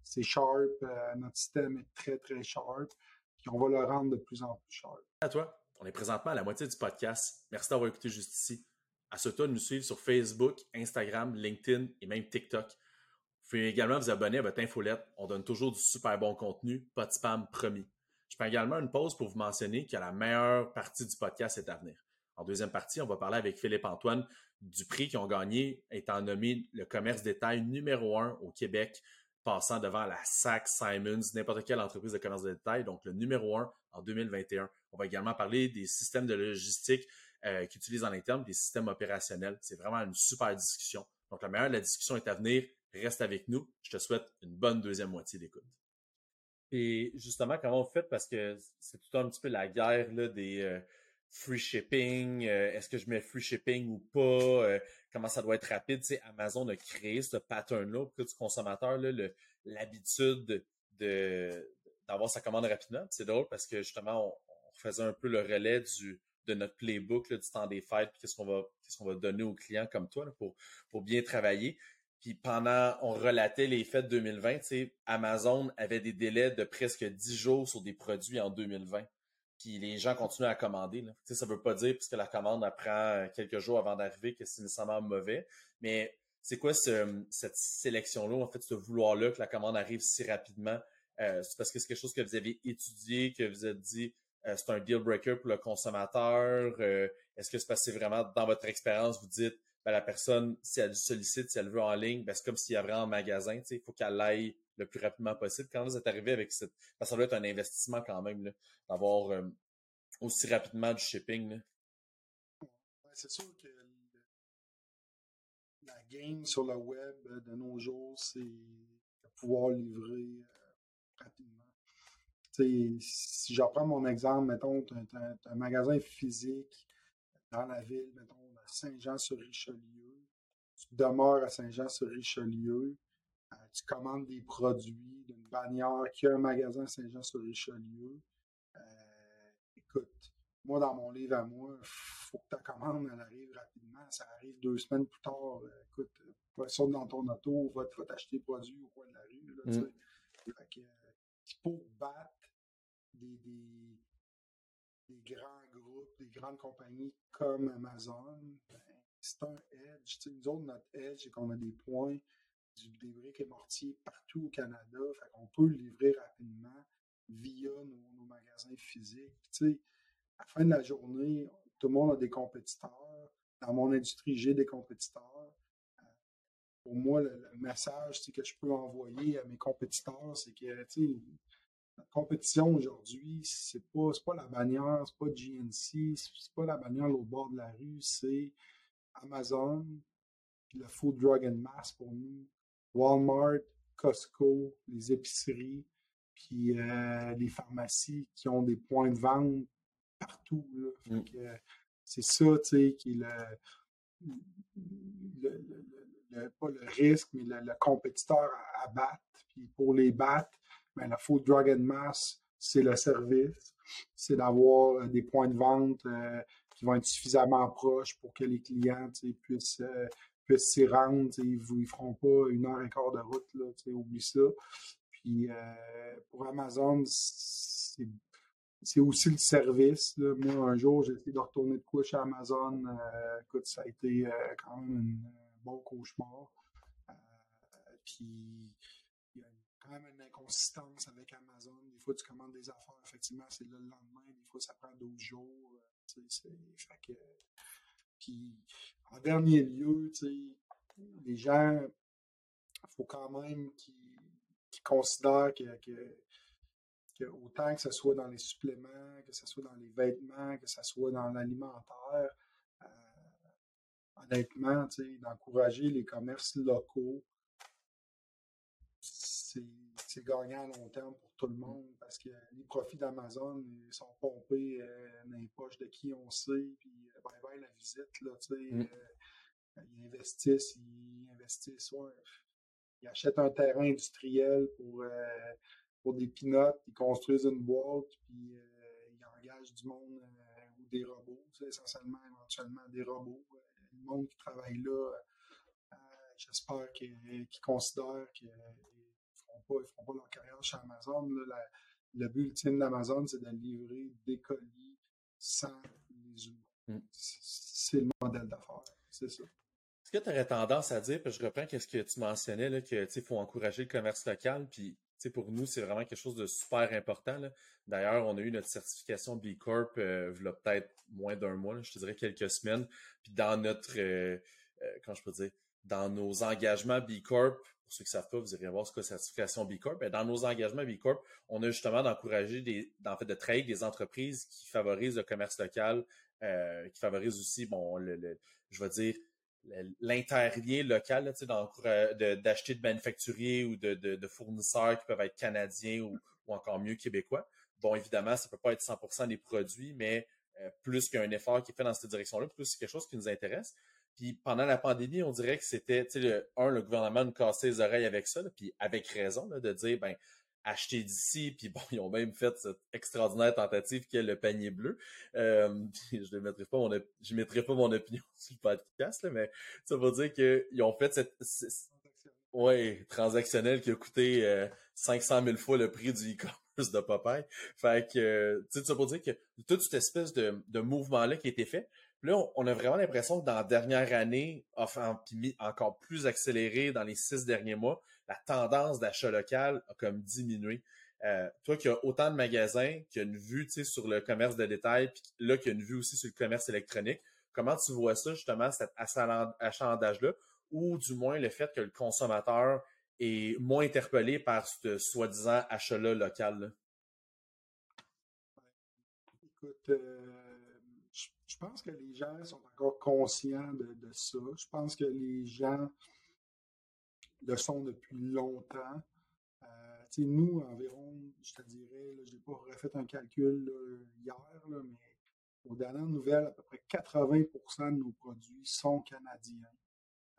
c'est sharp. Euh, notre système est très, très sharp. Puis on va le rendre de plus en plus sharp. À toi. On est présentement à la moitié du podcast. Merci d'avoir écouté juste ici. À ce temps, nous suivre sur Facebook, Instagram, LinkedIn et même TikTok. Vous pouvez également vous abonner à votre infolette. On donne toujours du super bon contenu, pas de spam promis. Je prends également une pause pour vous mentionner que la meilleure partie du podcast est à venir. En deuxième partie, on va parler avec Philippe-Antoine du prix qu'ils ont gagné, étant nommé le commerce détail numéro un au Québec, passant devant la SAC, Simons, n'importe quelle entreprise de commerce détail, donc le numéro un en 2021. On va également parler des systèmes de logistique euh, qu'ils utilisent en interne, des systèmes opérationnels. C'est vraiment une super discussion. Donc, la meilleure de la discussion est à venir. Reste avec nous. Je te souhaite une bonne deuxième moitié d'écoute. Et justement, comment vous faites? Parce que c'est tout un petit peu la guerre des euh, free shipping. Euh, est-ce que je mets free shipping ou pas? Euh, comment ça doit être rapide? Tu Amazon a créé ce pattern-là pour que du consommateur l'habitude de, d'avoir sa commande rapidement. C'est drôle parce que justement, on, faisait un peu le relais du, de notre playbook du temps des fêtes, puis qu'est-ce qu'on va, va donner aux clients comme toi pour, pour bien travailler. Puis pendant, on relatait les fêtes 2020, Amazon avait des délais de presque 10 jours sur des produits en 2020. Puis les gens continuent à commander. Là. Ça ne veut pas dire, puisque la commande prend quelques jours avant d'arriver, que c'est nécessairement mauvais. Mais c'est quoi cette sélection-là, en fait, ce vouloir-là que la commande arrive si rapidement? Euh, c'est parce que c'est quelque chose que vous avez étudié, que vous avez dit euh, c'est un deal breaker pour le consommateur? Euh, est-ce que c'est que vraiment dans votre expérience, vous dites ben, la personne, si elle sollicite, si elle veut en ligne, ben, c'est comme s'il y avait en magasin, il faut qu'elle aille le plus rapidement possible. Quand vous êtes arrivé avec cette. ça doit être un investissement quand même, d'avoir euh, aussi rapidement du shipping. c'est sûr que la game sur le web euh, de nos jours, c'est de pouvoir livrer euh, rapidement. si j'apprends mon exemple, mettons, tu as, un magasin physique dans la ville, mettons, Saint-Jean-sur-Richelieu. Tu demeures à Saint-Jean-sur-Richelieu. Euh, tu commandes des produits d'une bannière qui a un magasin à Saint-Jean-sur-Richelieu. Euh, écoute, moi, dans mon livre à moi, il faut que ta commande elle arrive rapidement. Ça arrive deux semaines plus tard. Euh, écoute, va sortir dans ton auto, va, t'acheter des produits au coin de la rue. Là, mm. pour battre des, des grands groupes, des grandes compagnies comme Amazon, ben, c'est un edge. T'sais, nous autres, notre edge, c'est qu'on a des points, du, des et mortiers partout au Canada. Fait qu'on peut le livrer rapidement via nos, magasins physiques. T'sais, à la fin de la journée, tout le monde a des compétiteurs. Dans mon industrie, j'ai des compétiteurs. Euh, pour moi, le, le message que je peux envoyer à mes compétiteurs, c'est que la compétition aujourd'hui, c'est pas, pas la bannière, c'est pas GNC, c'est pas la bannière au bord de la rue, c'est Amazon, le Food Drug and Mass pour nous, Walmart, Costco, les épiceries, puis euh, les pharmacies qui ont des points de vente partout. Mm. C'est ça, tu sais, qui est le, pas le risque, mais le, compétiteur à, battre. Puis pour les battre, ben, la Food Drug and Mass, c'est le service. C'est d'avoir des points de vente qui vont être suffisamment proches pour que les clients puissent, s'y rendre. Ils ne feront pas une heure et quart de route, là, oublie ça. Puis euh, pour Amazon, c'est aussi le service. Moi, un jour, j'ai essayé de retourner de couche à Amazon. Euh, écoute, ça a été euh, quand même un bon cauchemar. puis il y a quand même une inconsistance avec Amazon. Des fois, tu commandes des affaires, effectivement, c'est le lendemain. Des fois, ça prend d'autres jours. Fait que, puis, en dernier lieu, les gens, il faut quand même qu'ils qui considèrent que, que, autant que ce soit dans les suppléments, que ce soit dans les vêtements, que ce soit dans l'alimentaire, euh, honnêtement, d'encourager les commerces locaux, c'est gagnant à long terme pour tout le monde parce que les profits d'Amazon sont pompés euh, dans les poches de qui on sait, puis euh, bye bye la visite, là, tu sais. Mm. ils investissent, ils investissent, ouais ils achètent un terrain industriel pour, euh, pour des pinottes, ils construisent une boîte, puis euh, ils engagent du monde euh, ou des robots, essentiellement, éventuellement des robots. le monde qui travaille là, j'espère qu'ils considèrent qu'ils pas, feront pas leur carrière chez Amazon. le but ultime d'Amazon, c'est de livrer des colis sans les humains. Mm. C'est le modèle d'affaires, c'est ça. Est-ce que tu aurais tendance à dire, puis je reprends ce que tu mentionnais, là, que faut encourager le commerce local, puis pour nous, c'est vraiment quelque chose de super important. D'ailleurs, on a eu notre certification B Corp euh, il y a peut-être moins d'un mois, je te dirais quelques semaines. Puis dans notre, euh, euh, je peux dire, dans nos engagements B Corp, pour ceux qui ne savent pas, vous irez voir ce que la certification B Corp. Mais dans nos engagements B Corp, on a justement d'encourager des, en fait, de travailler avec des entreprises qui favorisent le commerce local, qui favorisent aussi, bon, le je vais dire, l'interlien local, d'acheter de, manufacturiers ou de, fournisseurs qui peuvent être canadiens ou, encore mieux québécois. Bon, évidemment, ça peut pas être 100% des produits, mais euh, plus qu'un effort qui est fait dans cette direction-là, plus c'est quelque chose qui nous intéresse. Puis pendant la pandémie, on dirait que c'était, le, un, le gouvernement nous cassait les oreilles avec ça, puis avec raison, de dire, ben, acheter d'ici, puis bon, ils ont même fait cette extraordinaire tentative qui est le panier bleu. Euh, je ne mettrai pas mon je mettrai pas mon opinion sur le podcast, mais ça veut dire qu'ils ont fait cette, ouais, transactionnel qui a coûté euh, 500 000 fois le prix du e-commerce de Popeye. Fait que, tu sais, ça veut dire que toute cette espèce de, de mouvement-là qui a été fait, là, on, a vraiment l'impression que dans la dernière année, enfin, encore plus accéléré dans les six derniers mois, la tendance d'achat local a comme diminué. Euh, toi qui as autant de magasins, qui as une vue sur le commerce de détail, puis là qui as une vue aussi sur le commerce électronique, comment tu vois ça justement, cet achalandage-là, ou du moins le fait que le consommateur est moins interpellé par ce soi-disant achat-là local? Écoute, euh, pense que les gens sont encore conscients de ça. Je pense que les gens le sont depuis longtemps. Euh, nous, environ, je te dirais, je n'ai pas refait un calcul hier, mais aux dernières nouvelles, à peu près 80% de nos produits sont canadiens.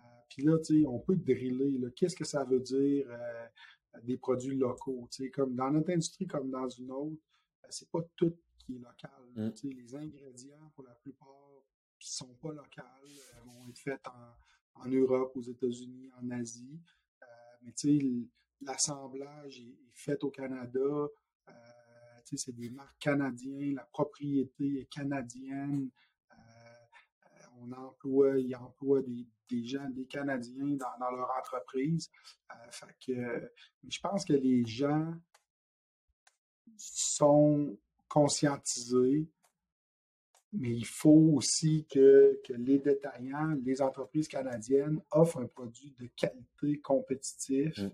Euh, puis là, on peut driller. Qu'est-ce que ça veut dire euh, des produits locaux? Comme dans notre industrie comme dans une autre, c'est pas tout qui est local. Mm. Les ingrédients, pour la plupart, ne sont pas locaux, vont être faits en, en Europe, aux États-Unis, en Asie. Euh, mais tu sais, l'assemblage est, fait au Canada. Euh, tu sais, c'est des marques canadiennes, la propriété est canadienne. Euh, on emploie, ils emploient des, des, gens, des Canadiens dans, dans leur entreprise. fait que, je pense que les gens sont conscientisés mais il faut aussi que, les détaillants, les entreprises canadiennes offrent un produit de qualité compétitif mm.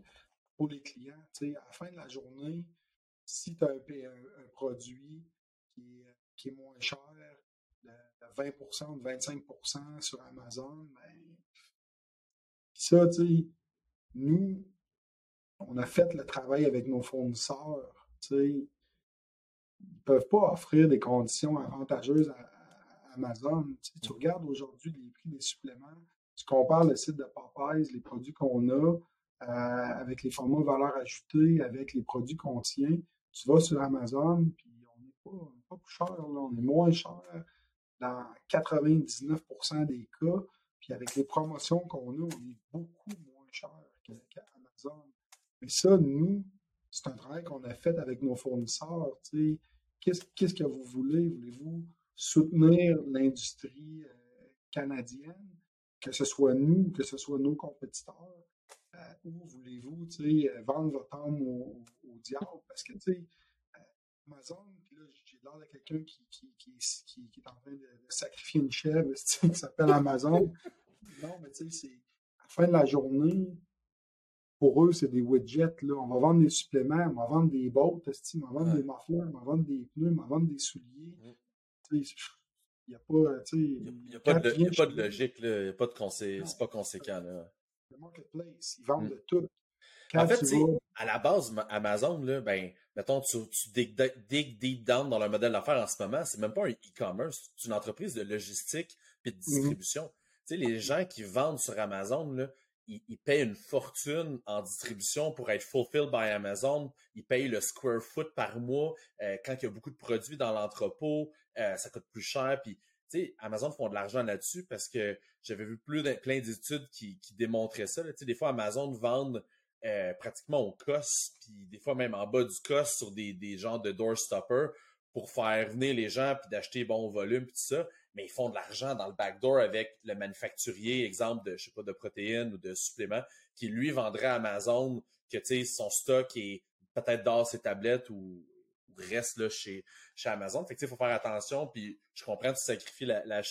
pour les clients. à la fin de la journée, si tu as un, produit qui est, moins cher de, 20% ou de 25% sur Amazon, ben, ça, nous, on a fait le travail avec nos fournisseurs. Ne peuvent pas offrir des conditions avantageuses à, Amazon. Tu, regardes aujourd'hui les prix des suppléments, tu compares le site de Popeyes, les produits qu'on a, euh, avec les formats valeur ajoutée, avec les produits qu'on tient. Tu vas sur Amazon, puis on n'est pas, pas, plus cher, on est moins cher dans 99% des cas. Puis avec les promotions qu'on a, on est beaucoup moins cher qu'Amazon. Mais ça, nous, c'est un travail qu'on a fait avec nos fournisseurs. Qu'est-ce que vous voulez? Voulez-vous soutenir l'industrie euh, canadienne, que ce soit nous, que ce soit nos compétiteurs? Euh, ou voulez-vous vendre votre âme au, diable? Parce que, tu sais, euh, Amazon, puis là, j'ai l'air de quelqu'un qui, qui, qui, qui, est en train de, sacrifier une chèvre qui s'appelle Amazon. non, mais tu sais, c'est à la fin de la journée, pour eux, c'est des widgets. Là. On va vendre des suppléments, on va vendre des bottes, on va vendre des mufflers, on va vendre des pneus, on va vendre des souliers. Il n'y a pas, il a, pas de, y a pas de logique, il a pas de consé... c'est pas conséquent. Là. Le marketplace, ils vendent mm. de tout. en fait, à la base, Amazon, là, ben, mettons, tu, tu dig, deep down dans leur modèle d'affaires en ce moment, c'est même pas un e-commerce, c'est une entreprise de logistique et de mm-hmm. distribution. Tu sais, les gens qui vendent sur Amazon, là, ils, payent une fortune en distribution pour être fulfilled by Amazon. Ils payent le square foot par mois. Euh, quand il y a beaucoup de produits dans l'entrepôt, euh, ça coûte plus cher. Puis, tu Amazon font de l'argent là-dessus parce que j'avais vu plein d'études qui, démontraient ça. Tu sais, des fois, Amazon vendent euh, pratiquement au cost, puis des fois même en bas du cost sur des, des genres de doorstopper pour faire venir les gens puis d'acheter bon volume puis tout ça mais ils font de l'argent dans le backdoor avec le manufacturier, exemple de, je sais pas, de protéines ou de suppléments, qui lui vendrait à Amazon que, tu sais, son stock est peut-être dans ses tablettes ou, reste là chez, chez Amazon. Fait que, il faut faire attention, puis je comprends que tu sacrifies la, la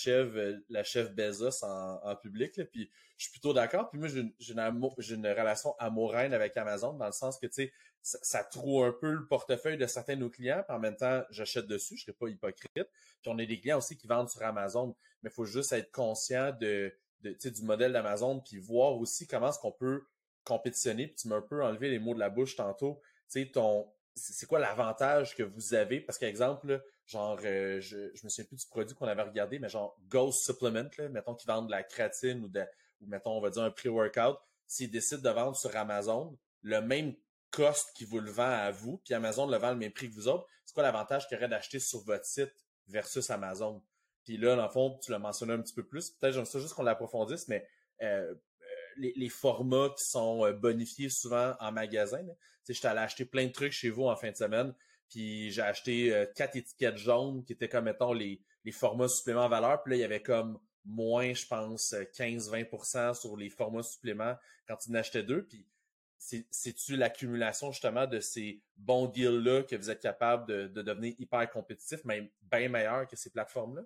la chèvre Bezos en, public, là, puis je suis plutôt d'accord. Puis moi, j'ai une, une, relation amoureuse avec Amazon, dans le sens que, tu sais, ça, ça trouve un peu le portefeuille de certains de nos clients, puis en même temps, j'achète dessus, je serais pas hypocrite. Puis on a des clients aussi qui vendent sur Amazon, mais il faut juste être conscient de, de du modèle d'Amazon, puis voir aussi comment est-ce qu'on peut compétitionner, puis tu m'as un peu enlevé les mots de la bouche tantôt. Tu sais, ton, c'est quoi l'avantage que vous avez? Parce qu'exemple, genre, euh, je, me souviens plus du produit qu'on avait regardé, mais genre Ghost Supplement, mettons qu'ils vendent de la créatine ou, de, ou mettons, on va dire un pré-workout, s'ils décident de vendre sur Amazon, le même cost qui vous le vend à vous, puis Amazon le vend le même prix que vous autres, c'est quoi l'avantage qu'il y aurait d'acheter sur votre site versus Amazon? Puis là, dans le fond, tu l'as mentionné un petit peu plus. Peut-être j'aime ça juste qu'on l'approfondisse, mais euh, les, formats qui sont euh, bonifiés souvent en magasin. Tu sais, j'étais allé acheter plein de trucs chez vous en fin de semaine, puis j'ai acheté quatre étiquettes jaunes qui étaient comme, mettons, les, les formats suppléments valeur. Puis là, il y avait comme moins, je pense, 15-20% sur les formats suppléments quand tu en achetais deux. Puis c'est-tu l'accumulation justement de ces bons deals-là que vous êtes capable de, devenir hyper compétitif, même bien meilleur que ces plateformes-là?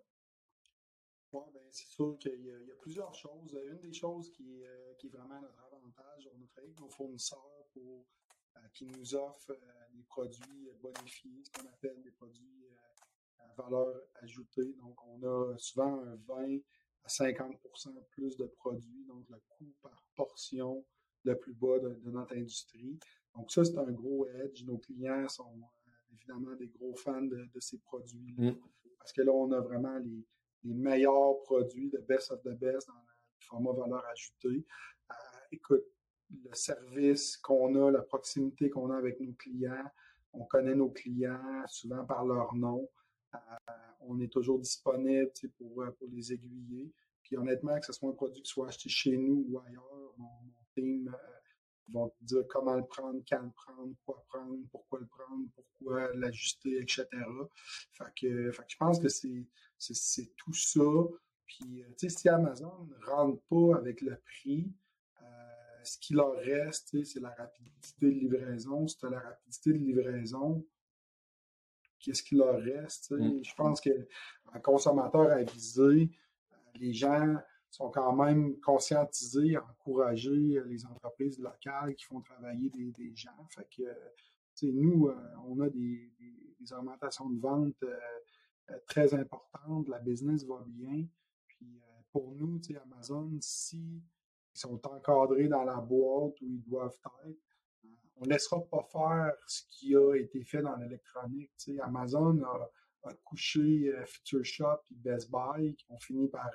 Oui, ben, c'est sûr qu'il y, a plusieurs choses. Une des choses qui est, euh, qui est vraiment notre avantage, on a travaillé avec nos fournisseurs pour euh, qui nous offrent euh, des produits bonifiés, ce qu'on appelle des produits à valeur ajoutée. Donc, on a souvent un 20 à 50% plus de produits, donc le coût par portion le plus bas de, notre industrie. Donc ça, c'est un gros edge. Nos clients sont euh, évidemment des gros fans de, ces produits mm. Parce que là, on a vraiment les, meilleurs produits, de best of the best dans le format valeur ajoutée. Euh, écoute, le service qu'on a, la proximité qu'on a avec nos clients, on connaît nos clients souvent par leur nom. Euh, on est toujours disponible pour, pour les aiguiller. Puis honnêtement, que ce soit un produit qui soit acheté chez nous ou ailleurs, team euh, vont te dire comment le prendre, quand le prendre, quoi prendre, pourquoi le prendre, pourquoi l'ajuster, etc. Fait que, je pense que c'est tout ça. Puis, euh, tu sais, si Amazon ne rentre pas avec le prix, euh, ce qui leur reste, c'est la rapidité de livraison. Si tu as la rapidité de livraison, qu'est-ce qui leur reste? Mm. Je pense qu'un consommateur avisé, les gens sont quand même conscientisés, encourager euh, les entreprises locales qui font travailler des, gens. Fait que, nous, euh, on a des, augmentations de vente euh, très importantes, la business va bien. Puis pour nous, Amazon, si ils sont encadrés dans la boîte où ils doivent être, on ne laissera pas faire ce qui a été fait dans l'électronique. Amazon a, couché Future Shop et Best Buy qui ont fini par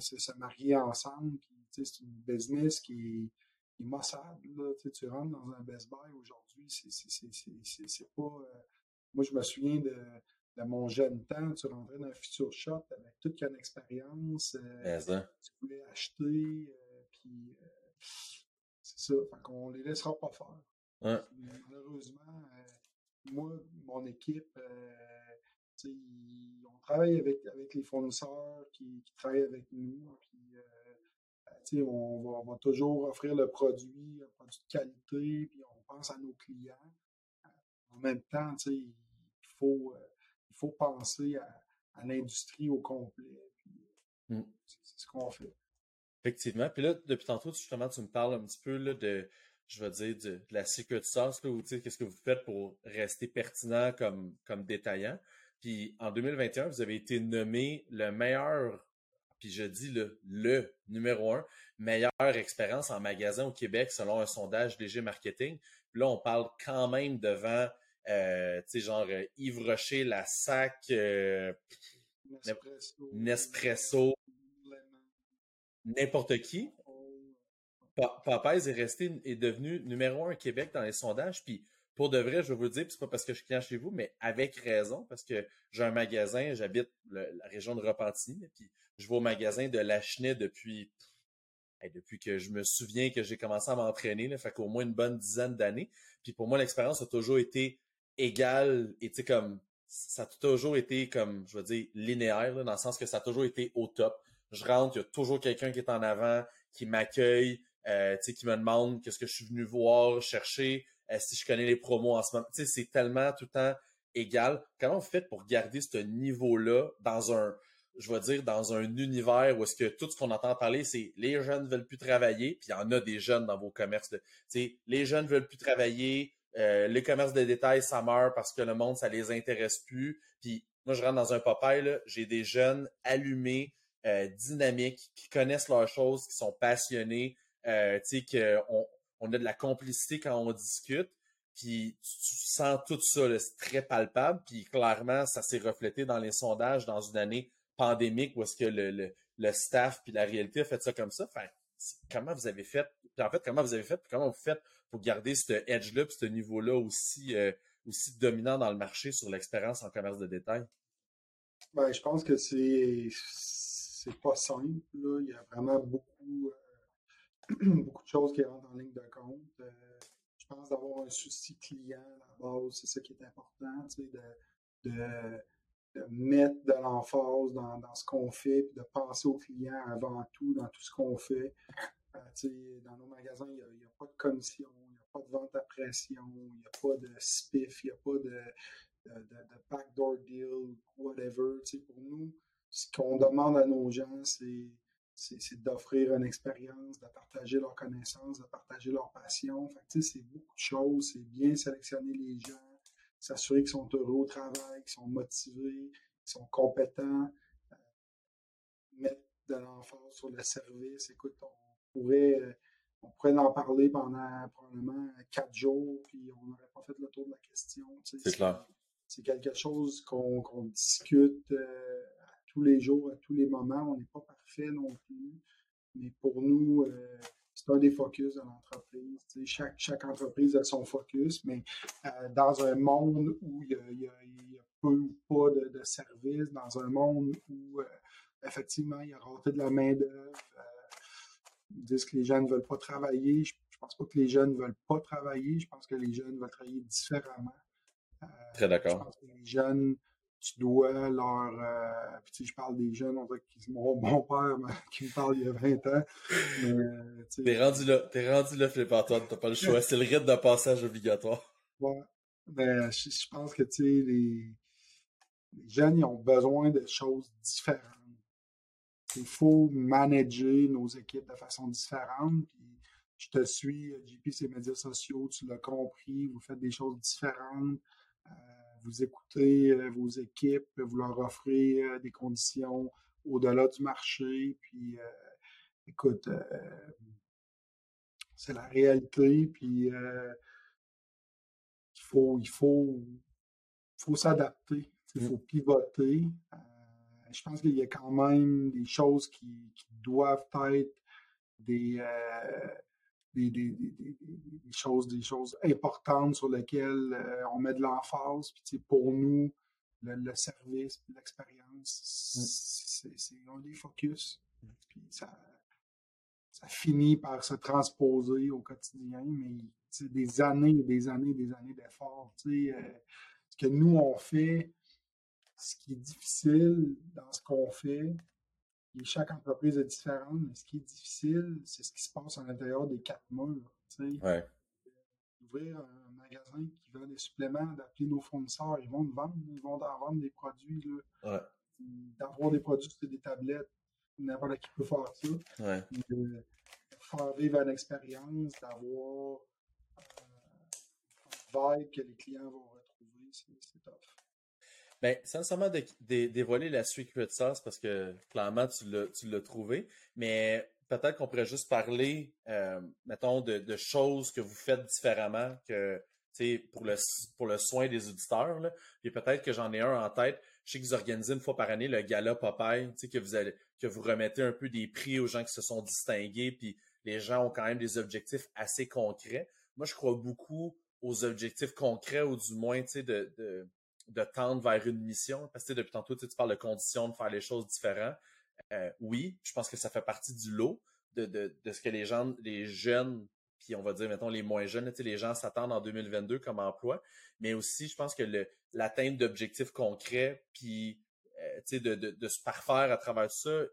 se, marier ensemble. c'est une business qui est, maussade. Tu rentres dans un Best Buy aujourd'hui, c'est pas. moi, je me souviens de de mon jeune temps, tu rentrais dans un futur shop avec toute une expérience. Euh, tu voulais acheter, euh, puis euh, c'est ça. Fait qu'on les laissera pas faire. Malheureusement, moi, mon équipe, on travaille avec, avec les fournisseurs qui, travaillent avec nous. Puis, on va, on, va, toujours offrir le produit, un produit de qualité, puis on pense à nos clients. En même temps, il faut faut penser à, l'industrie au complet. Mmh. C'est ce qu'on fait. Effectivement. Puis là, depuis tantôt, justement, tu me parles un petit peu là, de, je vais dire, de, la secret sauce, là, ou qu'est-ce que vous faites pour rester pertinent comme, comme détaillant. Puis en 2021, vous avez été nommé le meilleur, puis je dis le, le numéro un, meilleure expérience en magasin au Québec selon un sondage DG Marketing. Puis là, on parle quand même devant euh, tu sais, genre euh, Yves Rocher, la SAC, euh, Nespresso, n'importe qui. Pa est resté, est devenu numéro un au Québec dans les sondages, puis pour de vrai, je vais vous le dire, c'est pas parce que je suis client chez vous, mais avec raison, parce que j'ai un magasin, j'habite la région de Repentigny, puis je vais au magasin de Lachenay depuis depuis que je me souviens que j'ai commencé à m'entraîner, fait qu'au moins une bonne dizaine d'années. Puis pour moi, l'expérience a toujours été égal et tu sais comme ça a toujours été comme je veux dire linéaire dans le sens que ça a toujours été au top. Je rentre, il y a toujours quelqu'un qui est en avant, qui m'accueille, euh, qui me demande qu'est-ce que je suis venu voir, chercher, si je connais les promos en ce moment. Tu sais c'est tellement tout le temps égal. Comment vous faites pour garder ce niveau-là dans un je veux dire, dans un univers où est-ce que tout ce qu'on entend parler, c'est les jeunes veulent plus travailler, puis il y en a des jeunes dans vos commerces. Sais, les jeunes veulent plus travailler, euh, les commerces de détail, ça meurt parce que le monde, ça les intéresse plus. Puis moi, je rentre dans un Popeye, j'ai des jeunes allumés, euh, dynamiques, qui connaissent leurs choses, qui sont passionnés, euh, tu sais, qu'on on a de la complicité quand on discute. Puis tu, sens tout ça, c'est très palpable. Puis clairement, ça s'est reflété dans les sondages dans une année pandémique où est-ce que le, le, le, staff puis la réalité a fait ça comme ça. Enfin, comment vous avez fait? En fait, comment vous avez fait? Comment vous faites pour garder ce edge-là, ce niveau-là aussi, euh, aussi dominant dans le marché sur l'expérience en commerce de détail? Ben, je pense que c'est c'est pas simple. Là. Il y a vraiment beaucoup, euh, beaucoup de choses qui rentrent en ligne de compte. Euh, je pense d'avoir un souci client à la base, c'est ça qui est important, de, de, de, mettre de l'emphase dans, ce qu'on fait, puis de penser au client avant tout dans tout ce qu'on fait. Euh, dans nos magasins, il n'y a, pas de commission, il n'y a pas de vente à pression, il n'y a pas de spiff, il n'y a pas de, de, backdoor deal, whatever. pour nous, ce qu'on demande à nos gens, c'est d'offrir une expérience, de partager leurs connaissances, de partager leur passion. c'est beaucoup de choses. C'est bien sélectionner les gens, s'assurer qu'ils sont heureux au travail, qu'ils sont motivés, qu'ils sont compétents, euh, mettre de l'emphase sur le service. Écoute, on, pourrait, euh, on pourrait en parler pendant probablement quatre jours, puis on n'aurait pas fait le tour de la question. C'est clair. C'est quelque chose qu'on discute euh, tous les jours, à tous les moments. On n'est pas parfait non plus. Mais pour nous, euh, c'est un des focus de l'entreprise. Chaque, chaque entreprise a son focus, mais dans un monde où il y a, peu ou pas de, de services, dans un monde où effectivement il y a raté de la main-d'œuvre, ils disent que les jeunes ne veulent pas travailler. Je, ne pense pas que les jeunes ne veulent pas travailler. Je pense que les jeunes veulent travailler différemment. Euh, Très d'accord. Je pense que les jeunes, tu dois leur. Euh, puis, je parle des jeunes, on dirait que mon bon père qui me parle il y a 20 ans. Euh, t'es rendu là, t'es rendu là, Philippe Antoine, t'as pas le choix. C'est le rythme de passage obligatoire. Ouais. Ben, je, pense que, tu sais, les, les jeunes, ils ont besoin de choses différentes il faut manager nos équipes de façon différente. Puis je te suis, JP, ces médias sociaux, tu l'as compris, vous faites des choses différentes. Euh, vous écoutez euh, vos équipes, vous leur offrez euh, des conditions au-delà du marché. Puis, écoute, c'est la réalité, puis euh, il faut, il faut, faut s'adapter, il faut pivoter. Euh, je pense qu'il y a quand même des choses qui, qui doivent être des, euh, des, des, des, des, choses, des choses importantes sur lesquelles euh, on met de l'emphase. Puis, pour nous, le, le service, l'expérience, mmh. c'est un des focus. Puis ça, ça finit par se transposer au quotidien, mais c'est des années et des années et des années d'efforts. Euh, ce que nous, on fait, ce qui est difficile dans ce qu'on fait, et chaque entreprise est différente, mais ce qui est difficile, c'est ce qui se passe à l'intérieur des quatre murs. Ouais. Ouvrir un magasin qui vend des suppléments, d'appeler nos fournisseurs, ils vont vendre, ils vont en vendre des produits. Ouais. D'avoir des produits sur des tablettes, n'importe qui peut faire ça. Ouais. De faire vivre une expérience, d'avoir euh, un vibe que les clients vont retrouver, c'est top. Ben, sans nécessairement dévoiler la secret sauce parce que clairement tu l'as trouvé, mais peut-être qu'on pourrait juste parler, euh, mettons, de, de, choses que vous faites différemment que pour le, pour le soin des auditeurs. Là. Puis peut-être que j'en ai un en tête. Je sais que vous organisez une fois par année le gala Popeye, que vous allez, que vous remettez un peu des prix aux gens qui se sont distingués, puis les gens ont quand même des objectifs assez concrets. Moi, je crois beaucoup aux objectifs concrets, ou du moins, tu sais, de, de, de, tendre vers une mission. Parce que depuis tantôt, tu parles de conditions, de faire les choses différentes. Euh, oui, je pense que ça fait partie du lot de, de, de ce que les gens, les jeunes puis on va dire, mettons, les moins jeunes, les gens s'attendent en 2022 comme emploi, mais aussi, je pense que l'atteinte d'objectifs concrets, puis euh, de, de, de, se parfaire à travers ça, euh,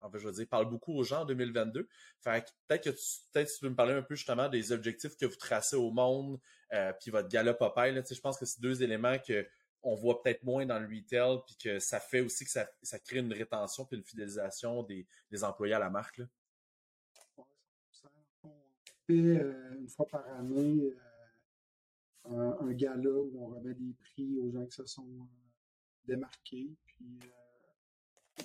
en fait, je veux dire, parle beaucoup aux gens en 2022. Fait peut-être que tu, peut-être tu peux me parler un peu justement des objectifs que vous tracez au monde, euh, puis votre gala Popeye. Là, je pense que c'est deux éléments que on voit peut-être moins dans le retail, puis que ça fait aussi que ça, crée une rétention puis une fidélisation des, employés à la marque. Là. Euh, une fois par année euh, un, gala où on remet des prix aux gens qui se sont démarqués. Puis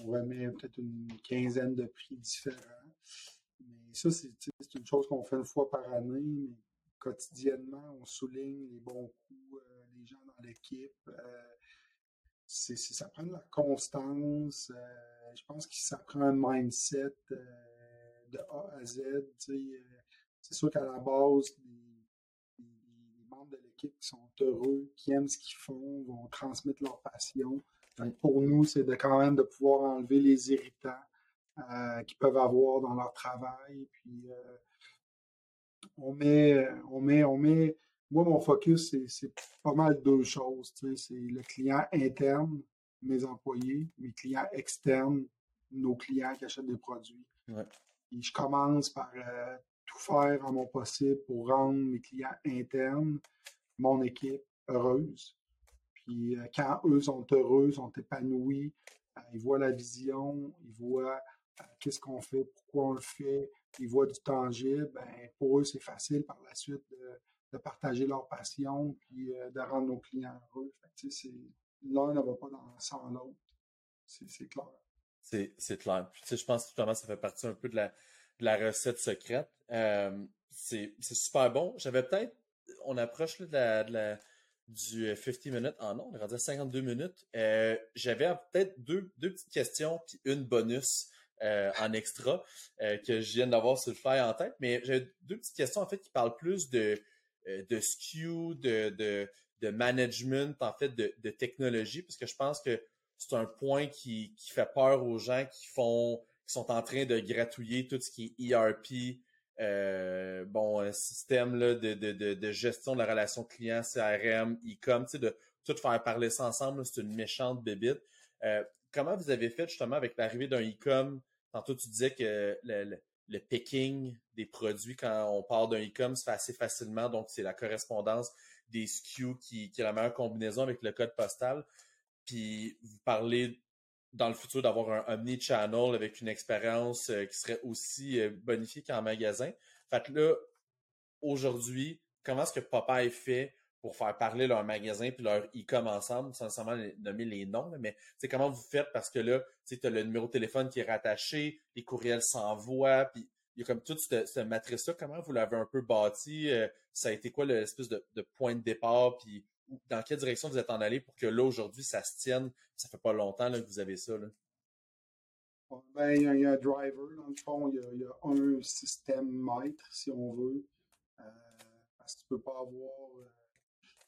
on remet peut-être une quinzaine de prix différents. Mais ça, c'est une chose qu'on fait une fois par année, mais quotidiennement, on souligne les bons coups, les gens dans l'équipe. c'est, ça prend de la constance. je pense que ça prend un mindset de A à Z. C'est sûr qu'à la base, les, membres de l'équipe qui sont heureux, qui aiment ce qu'ils font, vont transmettre leur passion. Pour nous, c'est de quand même de pouvoir enlever les irritants euh, qu'ils peuvent avoir dans leur travail. Puis euh, on met, on met, on met. Moi, mon focus, c'est pas mal deux choses. C'est le client interne, mes employés, mes clients externes, nos clients qui achètent des produits. Et je commence par euh, tout faire en mon possible pour rendre mes clients internes, mon équipe, heureuse. Puis euh, quand eux sont heureux, sont épanouis, euh, ils voient la vision, ils voient euh, qu'est-ce qu'on fait, pourquoi on le fait, ils voient du tangible, ben, pour eux, c'est facile par la suite de, de, partager leur passion puis de rendre nos clients heureux. L'un ne va pas sans l'autre. C'est clair. C'est clair. Puis, je pense que justement, ça fait partie un peu de la, recette secrète. C'est super bon. J'avais peut-être, on approche de la, du 50 minutes. Ah non, on est rendu à 52 minutes. Euh, j'avais peut-être deux, deux petites questions puis une bonus euh, en extra que je viens d'avoir sur le fly en tête. Mais j'ai deux petites questions en fait qui parlent plus de, de SKU, de, de, de management, en fait, de, de technologie, parce que je pense que c'est un point qui, qui fait peur aux gens qui font qui sont en train de gratouiller tout ce qui est ERP, euh, bon, un système là, de, de, de, de, gestion de la relation client, CRM, e-com, tu sais, de tout faire parler ça ensemble, c'est une méchante bébite. Euh, comment vous avez fait justement avec l'arrivée d'un e-com? Tantôt, tu disais que le, le, picking des produits quand on part d'un e-com se fait assez facilement, donc c'est la correspondance des SKU qui, qui est la meilleure combinaison avec le code postal. Puis vous parlez dans le futur d'avoir un omni-channel avec une expérience euh, qui serait aussi euh, bonifiée qu'en magasin. Fait que là, aujourd'hui, comment est-ce que Popeye fait pour faire parler leur magasin puis leur e-com ensemble, sans nécessairement nommer les noms, mais c'est comment vous faites? Parce que là, tu as le numéro de téléphone qui est rattaché, les courriels s'envoient, puis il y a comme toute cette, matrice-là. Comment vous l'avez un peu bâti? Euh, ça a été quoi l'espèce de, de point de départ? Puis dans quelle direction vous êtes en allé pour que là, aujourd'hui, ça se tienne? Ça fait pas longtemps là, que vous avez ça. Ben, il, y a, un driver, dans le fond. Il y a, un système maître, si on veut. Euh, parce que tu peux pas avoir euh,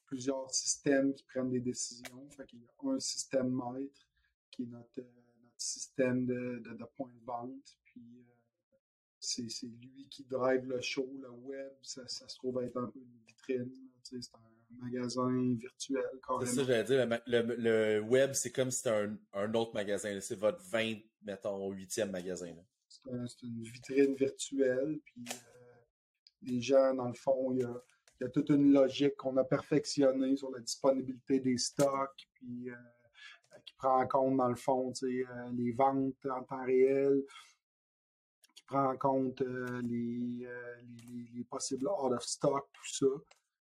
plusieurs systèmes qui prennent des décisions. Fait qu'il y a un système maître qui est notre, notre système de point de vente. Puis c'est lui qui drive le show, le web, ça, ça se trouve être un peu une vitrine. C'est un magasin virtuel, C'est ça, j'allais dire. Le, le, web, c'est comme si c'était un, un, autre magasin. C'est votre 20, mettons, 8e magasin. C'est une vitrine virtuelle. Puis euh, les gens, dans le fond, il y a, y a, toute une logique qu'on a perfectionnée sur la disponibilité des stocks. Puis euh, qui prend en compte, dans le fond, euh, les ventes en temps réel prend en compte euh, les, les, les, possibles out of stock, tout ça.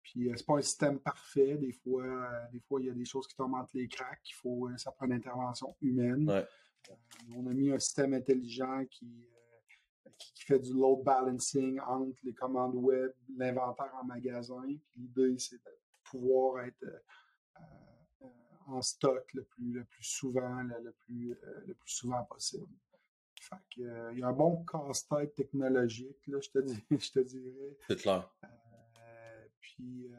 Puis euh, c'est pas un système parfait. Des fois, des fois, il y a des choses qui tombent entre les cracks. Il faut, ça prend une intervention humaine. on a mis un système intelligent qui, qui, fait du load balancing entre les commandes web, l'inventaire en magasin. Puis l'idée, c'est de pouvoir être en stock le plus, le plus souvent, le, plus, le plus souvent possible. Euh, il y a un bon casse-tête technologique, là, je, te je te dirais. C'est clair. Euh, puis, euh,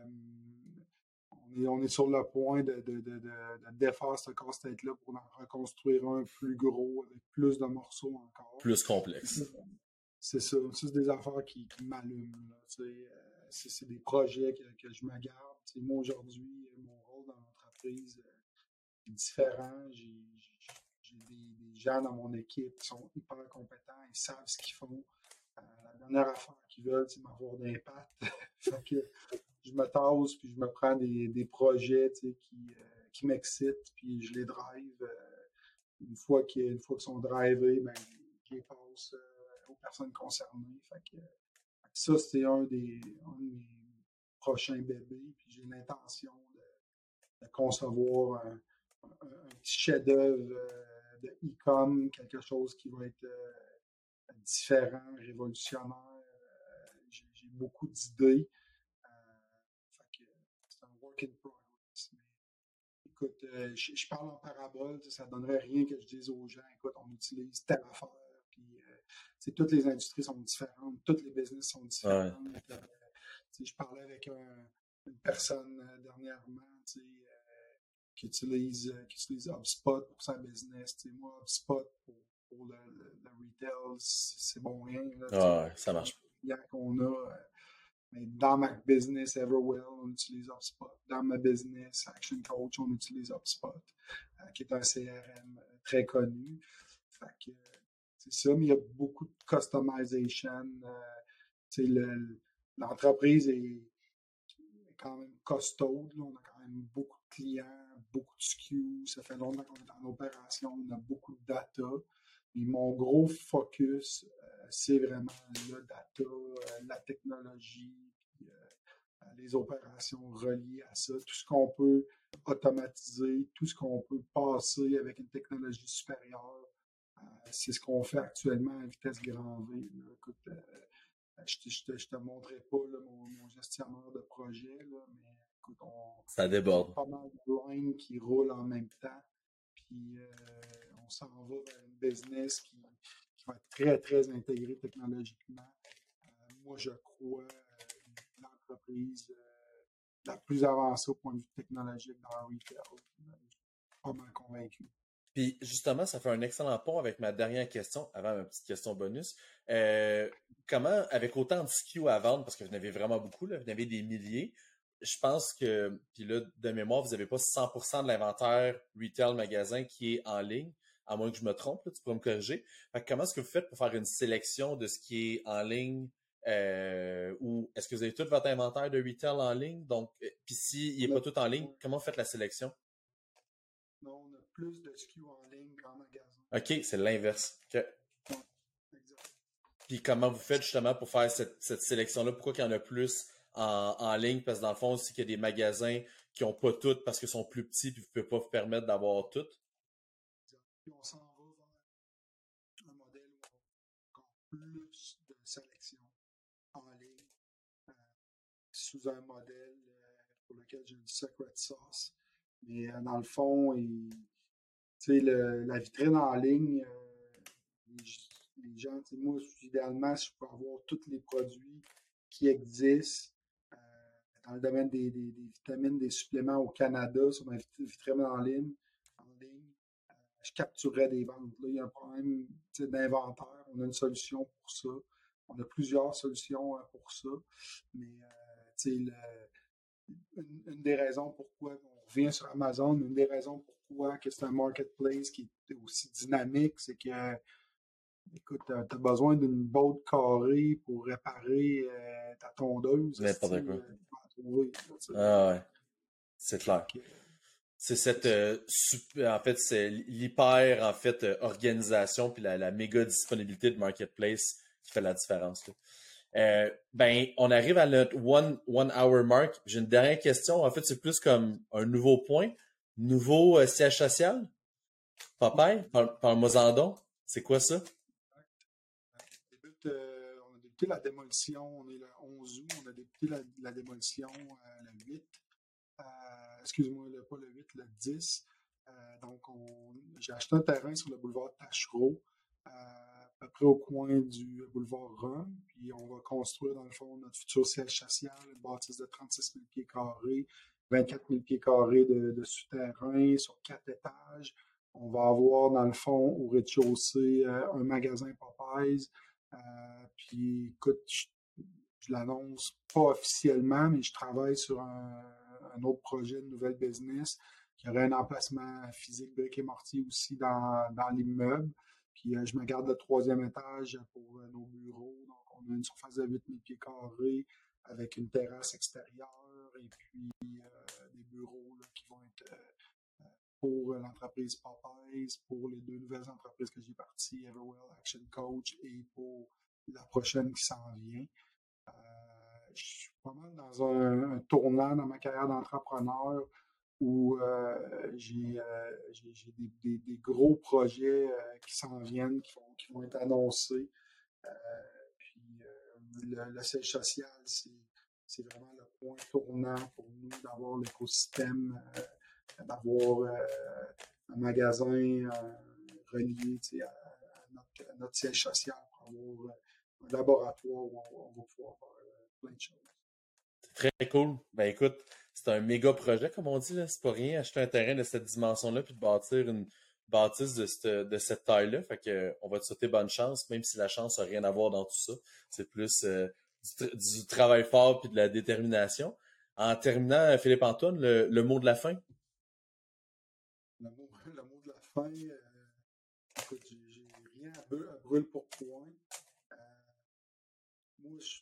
on, est, on est sur le point de, de, de, de défaire ce casse-tête-là pour en reconstruire un plus gros, avec plus de morceaux encore. Plus complexe. C'est ça. C'est des affaires qui, qui m'allument. c'est des projets que, que je me garde. moi, aujourd'hui, mon rôle dans l'entreprise est différent. J'ai des, gens dans mon équipe qui sont hyper compétents, ils savent ce qu'ils font. Euh, la dernière affaire qu'ils veulent, c'est m'avoir d'impact. je me tasse, puis je me prends des, des projets qui, euh, qui m'excitent, puis je les drive. Euh, une fois qu'ils fois sont drivés, ben, je les passe aux personnes concernées. Fait que, ça, c'est un des, un de mes prochains bébés, puis j'ai l'intention de, de, concevoir un, un, petit chef-d'œuvre de e-com, quelque chose qui va être euh, différent, révolutionnaire. Euh, j'ai beaucoup d'idées. Euh, c'est un work in progress. écoute, je, parle en parabole, ça ne donnerait rien que je dise aux gens, écoute, on utilise telle affaire. Puis, toutes les industries sont différentes, toutes les business sont différentes. je parlais avec une personne dernièrement, qui utilise, euh, qui utilise HubSpot pour sa business. moi, HubSpot pour, pour le, le, retail, c'est bon rien. Là, ah, ça marche. qu'on a. Euh, mais dans ma business Everwell, on utilise HubSpot. Dans ma business Action Coach, on utilise HubSpot, euh, qui est un CRM très connu. Fait que, c'est ça, mais il y a beaucoup de customization. l'entreprise est quand même costaud. On a quand même beaucoup de clients beaucoup de SKU, ça fait longtemps qu'on est en opération, on a beaucoup de data. Mais mon gros focus, euh, c'est vraiment le data, euh, la technologie, euh, les opérations reliées à ça, tout ce qu'on peut automatiser, tout ce qu'on peut passer avec une technologie supérieure. c'est ce qu'on fait actuellement à vitesse grand V. Écoute, je te, te, te montrerai pas mon, gestionnaire de projet, mais ça déborde. pas mal de lines qui roulent en même temps. Puis euh, on s'en va vers une business qui, va être très, très intégrée technologiquement. Euh, moi, je crois euh, l'entreprise la plus avancée au point de vue technologique dans le retail. Je suis pas mal convaincu. Puis justement, ça fait un excellent pont avec ma dernière question, avant ma petite question bonus. comment, avec autant de SKU à vendre, parce que vous en avez vraiment beaucoup, là, vous en avez des milliers, je pense que, puis là, de mémoire, vous n'avez pas 100% de l'inventaire retail magasin qui est en ligne, à moins que je me trompe, tu pourrais me corriger. comment est-ce que vous faites pour faire une sélection de ce qui est en ligne euh, ou est-ce que vous avez tout votre inventaire de retail en ligne? Donc, euh, puis s'il n'est pas tout en ligne, comment vous faites la sélection? Non, on a plus de SKU en ligne qu'en magasin. OK, c'est l'inverse. Puis comment vous faites justement pour faire cette, cette sélection-là? Pourquoi il y en a plus en, ligne? Parce que dans le fond, c'est qu'il y a des magasins qui n'ont pas tout parce qu'ils sont plus petits et vous ne pouvez pas vous permettre d'avoir tout. on s'en va vers un modèle où on a plus de sélection en ligne euh, sous un modèle euh, pour lequel j'ai une secret sauce. Mais euh, dans le fond, la vitrine en ligne, les, gens, moi, idéalement, je peux avoir tous les produits qui existent dans le domaine des, vitamines, des suppléments au Canada sur ma vitrine en ligne je capturerais des ventes. Là, il y a un problème d'inventaire. On a une solution pour ça. On a plusieurs solutions euh, pour ça. Mais euh, une, des raisons pourquoi on revient sur Amazon, une des raisons pourquoi c'est un marketplace qui est aussi dynamique, c'est que écoute, tu as, besoin d'une botte carrée pour réparer euh, ta tondeuse. N'importe quoi. ah ouais. C'est clair. C'est cette en fait c'est l'hyper en fait organisation puis la, la méga disponibilité de marketplace qui fait la différence. Euh, ben, on arrive à notre one, one hour mark. J'ai une dernière question. En fait, c'est plus comme un nouveau point. Nouveau euh, siège social? Papa, par, Mozandon. C'est quoi ça? Euh, on a débuté la démolition. On est le 11 août. On a débuté la, démolition le 8. Excuse-moi, pas le 8, le 10. donc, j'ai acheté un terrain sur le boulevard Tachereau à peu près au coin du boulevard Rome. Puis on va construire, dans le fond, notre futur siège social, une bâtisse de 36 000 pieds carrés, 24 000 pieds carrés de, souterrain sur quatre étages. On va avoir, dans le fond, au rez-de-chaussée, euh, un magasin Popeyes. Euh, puis, écoute, je, l'annonce pas officiellement, mais je travaille sur un, autre projet, de nouvelle business, qui aurait un emplacement physique brique et mortier aussi dans, dans l'immeuble. Puis euh, je me garde le troisième étage pour euh, nos bureaux. Donc, on a une surface de 8000 pieds carrés avec une terrasse extérieure et puis euh, des bureaux qui vont être pour l'entreprise Popeyes, pour les deux nouvelles entreprises que j'ai parties, Everwell Action Coach et pour la prochaine qui s'en vient. je pas mal dans un tournant dans ma carrière d'entrepreneur où euh, j'ai euh, des, gros projets euh, qui s'en viennent, qui vont, qui vont, être annoncés. puis le, siège social, c'est vraiment le point tournant pour nous d'avoir l'écosystème, d'avoir un magasin relié à, notre, siège social pour avoir un laboratoire où on, va pouvoir faire plein de choses. Très cool. Ben écoute, c'est un méga projet, comme on dit, là. C'est pas rien, acheter un terrain de cette dimension-là, puis de bâtir une bâtisse de cette, de cette taille-là. Fait que, on va te souhaiter bonne chance, même si la chance n'a rien à voir dans tout ça. C'est plus euh, du, travail fort puis de la détermination. En terminant, Philippe Antoine, le, mot de la fin? Le mot, de la fin, euh, écoute, j'ai rien à, brûler pour point. Euh, moi, je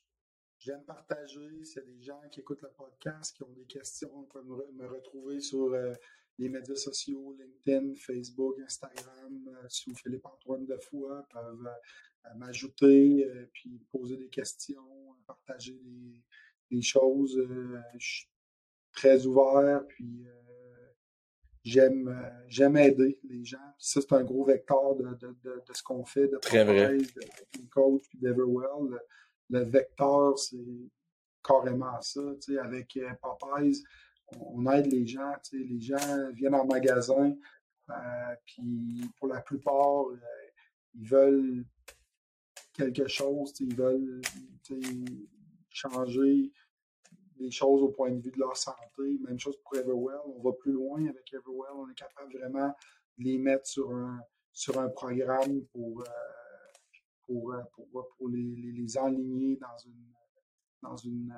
J'aime partager. S'il y a des gens qui écoutent le podcast, qui ont des questions, peuvent me, retrouver sur euh, les médias sociaux, LinkedIn, Facebook, Instagram, euh, sous Philippe-Antoine Defoy, peuvent euh, m'ajouter, puis poser des questions, partager des, choses. je suis très ouvert, puis j'aime j'aime aider les gens. ça, c'est un gros vecteur de, ce qu'on fait de Très vrai. de, coach puis d'Everwell le vecteur, c'est carrément ça. Avec euh, Popeyes, on, aide les gens. Les gens viennent en magasin, euh, puis pour la plupart, euh, ils veulent quelque chose, ils veulent changer des choses au point de vue de leur santé. Même chose pour Everwell. On va plus loin avec Everwell. On est capable vraiment de les mettre sur un, sur un programme pour pour, pour les, les, enligner dans une, dans une,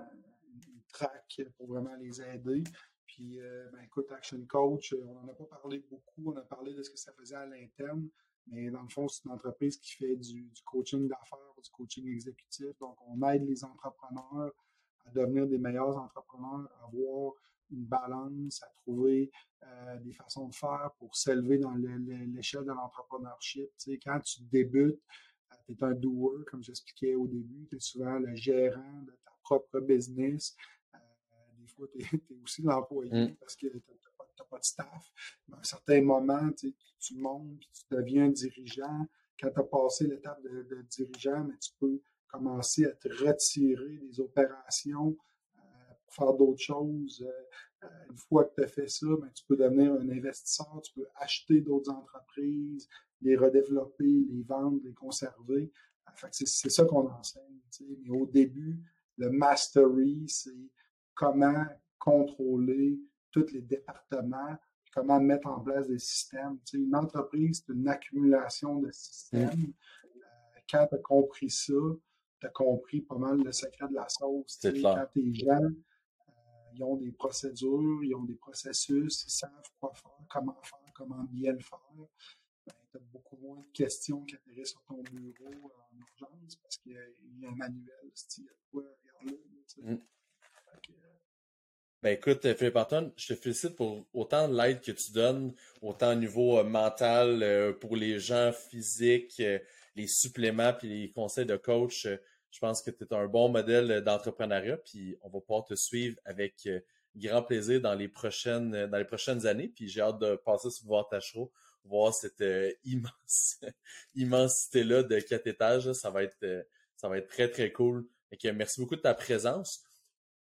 track pour vraiment les aider. Puis, euh, ben, écoute, Action Coach, euh, on n'en a pas parlé beaucoup. On a parlé de ce que ça faisait à l'interne. Mais dans le fond, c'est une entreprise qui fait du, coaching d'affaires, du coaching exécutif. Donc, on aide les entrepreneurs à devenir des meilleurs entrepreneurs, à avoir une balance, à trouver des façons de faire pour s'élever dans l'échelle de l'entrepreneurship. Tu sais, quand tu débutes, tu es un doer, comme j'expliquais au début, tu es souvent le gérant de ta propre business. Euh, des fois, tu es, aussi l'employé mm. parce que tu n'as pas de n'as pas de staff. à un certain moment, tu, montes, tu deviens dirigeant. Quand tu as passé l'étape de, dirigeant, mais tu peux commencer à te retirer des opérations euh, pour faire d'autres choses. Euh, une fois que tu as fait ça, ben, tu peux devenir un investisseur, tu peux acheter d'autres entreprises, les redévelopper, les vendre, les conserver. c'est ça qu'on enseigne. Mais au début, le mastery, c'est comment contrôler tous les départements, comment mettre en place des systèmes. une entreprise, c'est une accumulation de systèmes. Mm. Euh, quand tu as compris ça, tu as compris pas mal le secret de la sauce. Quand tes gens, euh, ils ont des procédures, ils ont des processus, ils savent quoi faire, comment faire, comment bien le faire. Ben, tu as beaucoup moins de questions qui atterrissent sur ton bureau en urgence parce qu'il y, a un manuel. Il y a quoi, regarde-le. Ben écoute, Philippe Antoine, je te félicite pour autant de l'aide que tu donnes, autant au niveau euh, mental euh, pour les gens physiques, euh, les suppléments puis les conseils de coach. Je pense que tu es un bon modèle d'entrepreneuriat, puis on va pouvoir te suivre avec grand plaisir dans les prochaines dans les prochaines années. Puis j'ai hâte de passer sur voir Tachereau, voir cette immense immensité là de quatre étages. Ça va être ça va être très très cool. Merci beaucoup de ta présence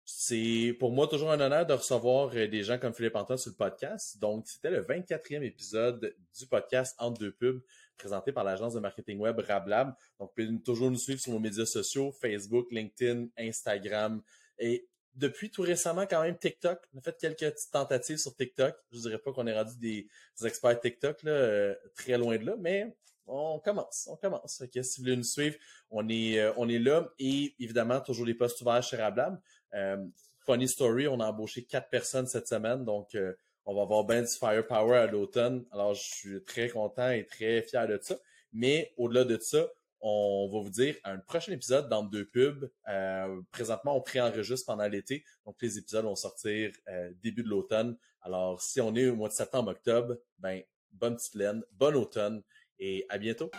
c'est pour moi toujours un honneur de recevoir euh, des gens comme Philippe Antoine sur le podcast. Donc, c'était le 24e épisode du podcast Entre deux pubs, présenté par l'agence de marketing web Rablab. Donc, vous pouvez toujours nous suivre sur nos médias sociaux, Facebook, LinkedIn, Instagram et depuis tout récemment quand même TikTok. On a fait quelques petites tentatives sur TikTok. Je dirais pas qu'on est rendu des, experts TikTok euh, très loin de là, mais on commence, on commence. Si vous voulez nous suivre, on est, euh, on est là et évidemment toujours les postes ouverts chez Rablab. Euh, funny story, on a embauché quatre personnes cette semaine, donc on va avoir ben du firepower à l'automne. Alors, je suis très content et très fier de ça. Mais au-delà de ça, on va vous dire un prochain épisode dans deux pubs. Euh, présentement, on préenregistre pendant l'été, donc les épisodes vont sortir début de l'automne. Alors, si on est au mois de septembre-octobre, ben bonne petite laine, bon automne et à bientôt.